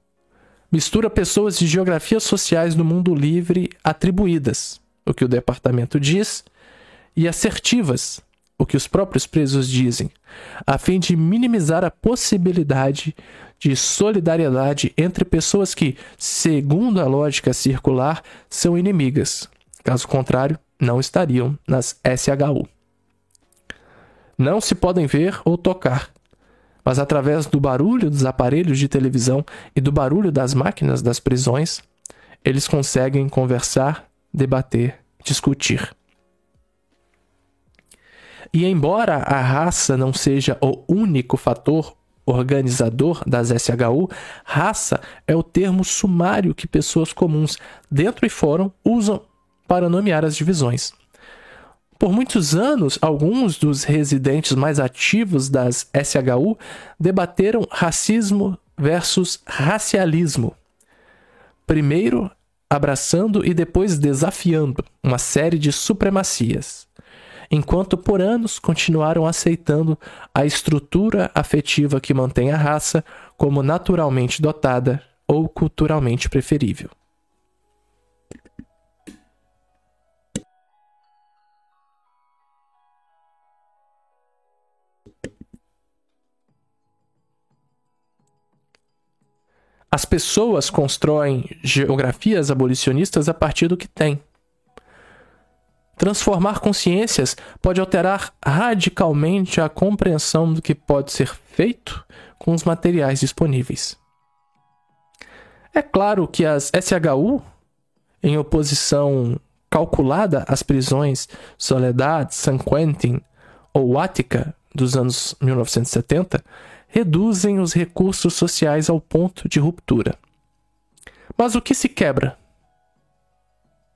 [SPEAKER 1] mistura pessoas de geografias sociais no mundo livre atribuídas, o que o departamento diz, e assertivas, o que os próprios presos dizem, a fim de minimizar a possibilidade de solidariedade entre pessoas que, segundo a lógica circular, são inimigas. Caso contrário, não estariam nas SHU. Não se podem ver ou tocar, mas através do barulho dos aparelhos de televisão e do barulho das máquinas das prisões, eles conseguem conversar, debater, discutir. E embora a raça não seja o único fator organizador das SHU, raça é o termo sumário que pessoas comuns, dentro e fora, usam para nomear as divisões. Por muitos anos, alguns dos residentes mais ativos das SHU debateram racismo versus racialismo. Primeiro abraçando e depois desafiando uma série de supremacias, enquanto por anos continuaram aceitando a estrutura afetiva que mantém a raça como naturalmente dotada ou culturalmente preferível. As pessoas constroem geografias abolicionistas a partir do que têm. Transformar consciências pode alterar radicalmente a compreensão do que pode ser feito com os materiais disponíveis. É claro que as SHU, em oposição calculada às prisões Soledad, San Quentin ou Ática dos anos 1970, reduzem os recursos sociais ao ponto de ruptura. Mas o que se quebra?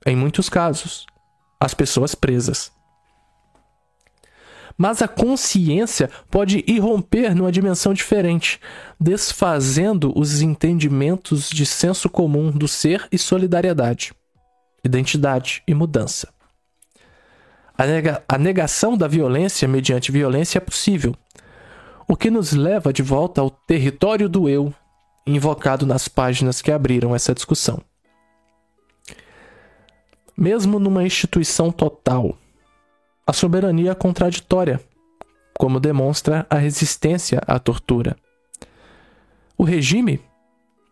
[SPEAKER 1] Em muitos casos, as pessoas presas. Mas a consciência pode irromper numa dimensão diferente, desfazendo os entendimentos de senso comum do ser e solidariedade, identidade e mudança. A, nega a negação da violência mediante violência é possível, o que nos leva de volta ao território do eu, invocado nas páginas que abriram essa discussão. Mesmo numa instituição total, a soberania é contraditória, como demonstra a resistência à tortura. O regime,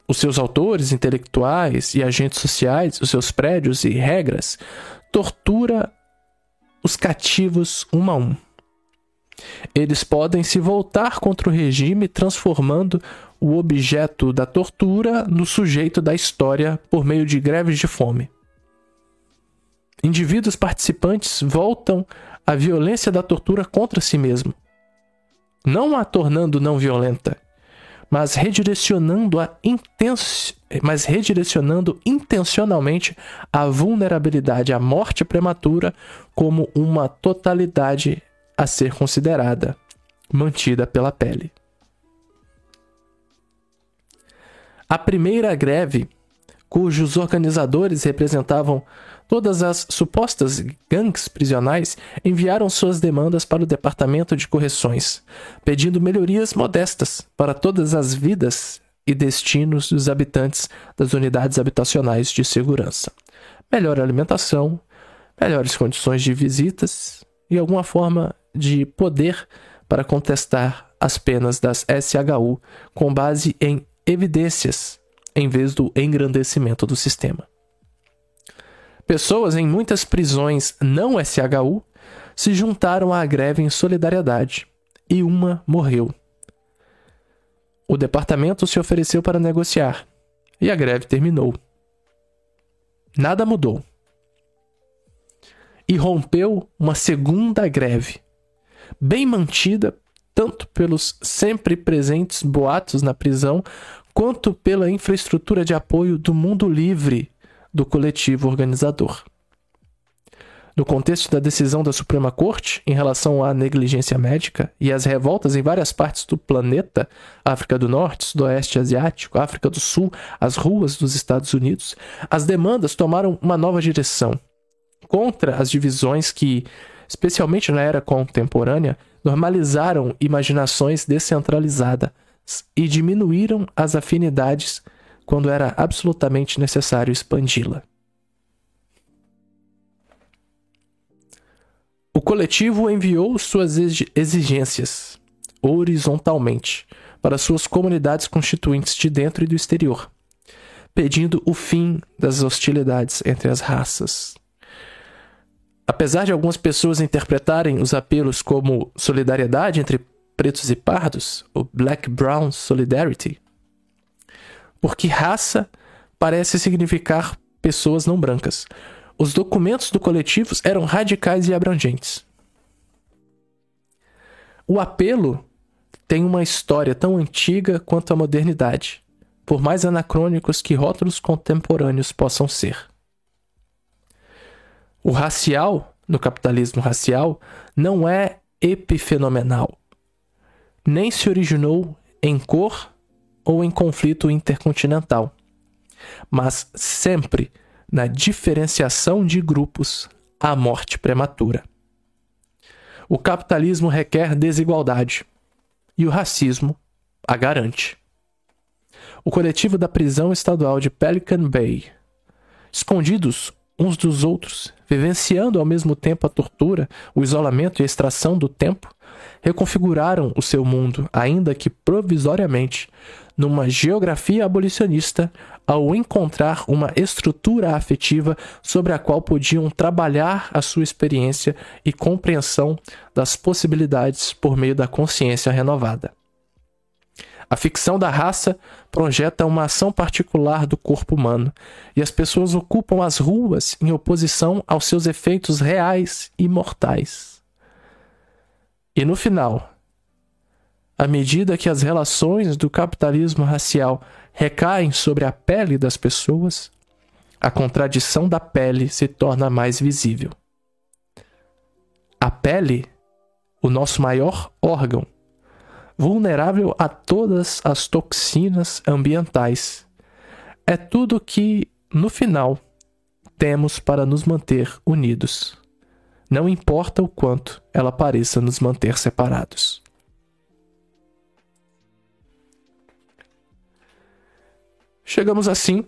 [SPEAKER 1] os seus autores intelectuais e agentes sociais, os seus prédios e regras, tortura os cativos um a um. Eles podem se voltar contra o regime, transformando o objeto da tortura no sujeito da história por meio de greves de fome. Indivíduos participantes voltam a violência da tortura contra si mesmo, não a tornando não violenta, mas redirecionando a intens... mas redirecionando intencionalmente a vulnerabilidade à morte prematura como uma totalidade a ser considerada, mantida pela pele. A primeira greve, cujos organizadores representavam todas as supostas gangues prisionais, enviaram suas demandas para o Departamento de Correções, pedindo melhorias modestas para todas as vidas e destinos dos habitantes das unidades habitacionais de segurança. Melhor alimentação, melhores condições de visitas e alguma forma de poder para contestar as penas das SHU com base em evidências em vez do engrandecimento do sistema. Pessoas em muitas prisões não SHU se juntaram à greve em solidariedade e uma morreu. O departamento se ofereceu para negociar e a greve terminou. Nada mudou. E rompeu uma segunda greve, bem mantida tanto pelos sempre presentes boatos na prisão, quanto pela infraestrutura de apoio do mundo livre do coletivo organizador. No contexto da decisão da Suprema Corte em relação à negligência médica e às revoltas em várias partes do planeta, África do Norte, Sudoeste Asiático, África do Sul, as ruas dos Estados Unidos, as demandas tomaram uma nova direção contra as divisões que, especialmente na era contemporânea, normalizaram imaginações descentralizadas e diminuíram as afinidades quando era absolutamente necessário expandi-la. O coletivo enviou suas exigências horizontalmente para suas comunidades constituintes de dentro e do exterior, pedindo o fim das hostilidades entre as raças. Apesar de algumas pessoas interpretarem os apelos como solidariedade entre pretos e pardos, o Black-Brown Solidarity, porque raça parece significar pessoas não brancas. Os documentos do coletivo eram radicais e abrangentes. O apelo tem uma história tão antiga quanto a modernidade, por mais anacrônicos que rótulos contemporâneos possam ser. O racial, no capitalismo racial, não é epifenomenal, nem se originou em cor ou em conflito intercontinental, mas sempre na diferenciação de grupos à morte prematura. O capitalismo requer desigualdade e o racismo a garante. O coletivo da prisão estadual de Pelican Bay, escondidos uns dos outros, vivenciando ao mesmo tempo a tortura, o isolamento e a extração do tempo, reconfiguraram o seu mundo, ainda que provisoriamente, numa geografia abolicionista ao encontrar uma estrutura afetiva sobre a qual podiam trabalhar a sua experiência e compreensão das possibilidades por meio da consciência renovada. A ficção da raça projeta uma ação particular do corpo humano, e as pessoas ocupam as ruas em oposição aos seus efeitos reais e mortais. E no final, à medida que as relações do capitalismo racial recaem sobre a pele das pessoas, a contradição da pele se torna mais visível. A pele, o nosso maior órgão, vulnerável a todas as toxinas ambientais, é tudo que, no final, temos para nos manter unidos. Não importa o quanto ela pareça nos manter separados. Chegamos assim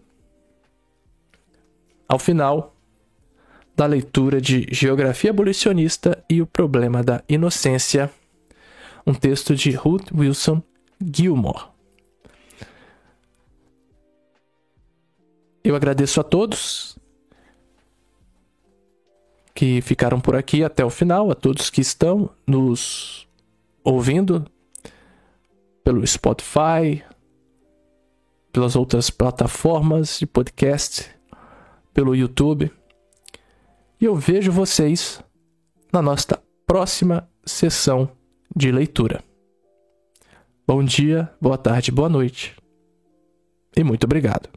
[SPEAKER 1] ao final da leitura de Geografia Abolicionista e o Problema da Inocência, um texto de Ruth Wilson Gilmore. Eu agradeço a todos que ficaram por aqui até o final, a todos que estão nos ouvindo pelo Spotify, pelas outras plataformas de podcast, pelo YouTube. E eu vejo vocês na nossa próxima sessão de leitura. Bom dia, boa tarde, boa noite. E muito obrigado.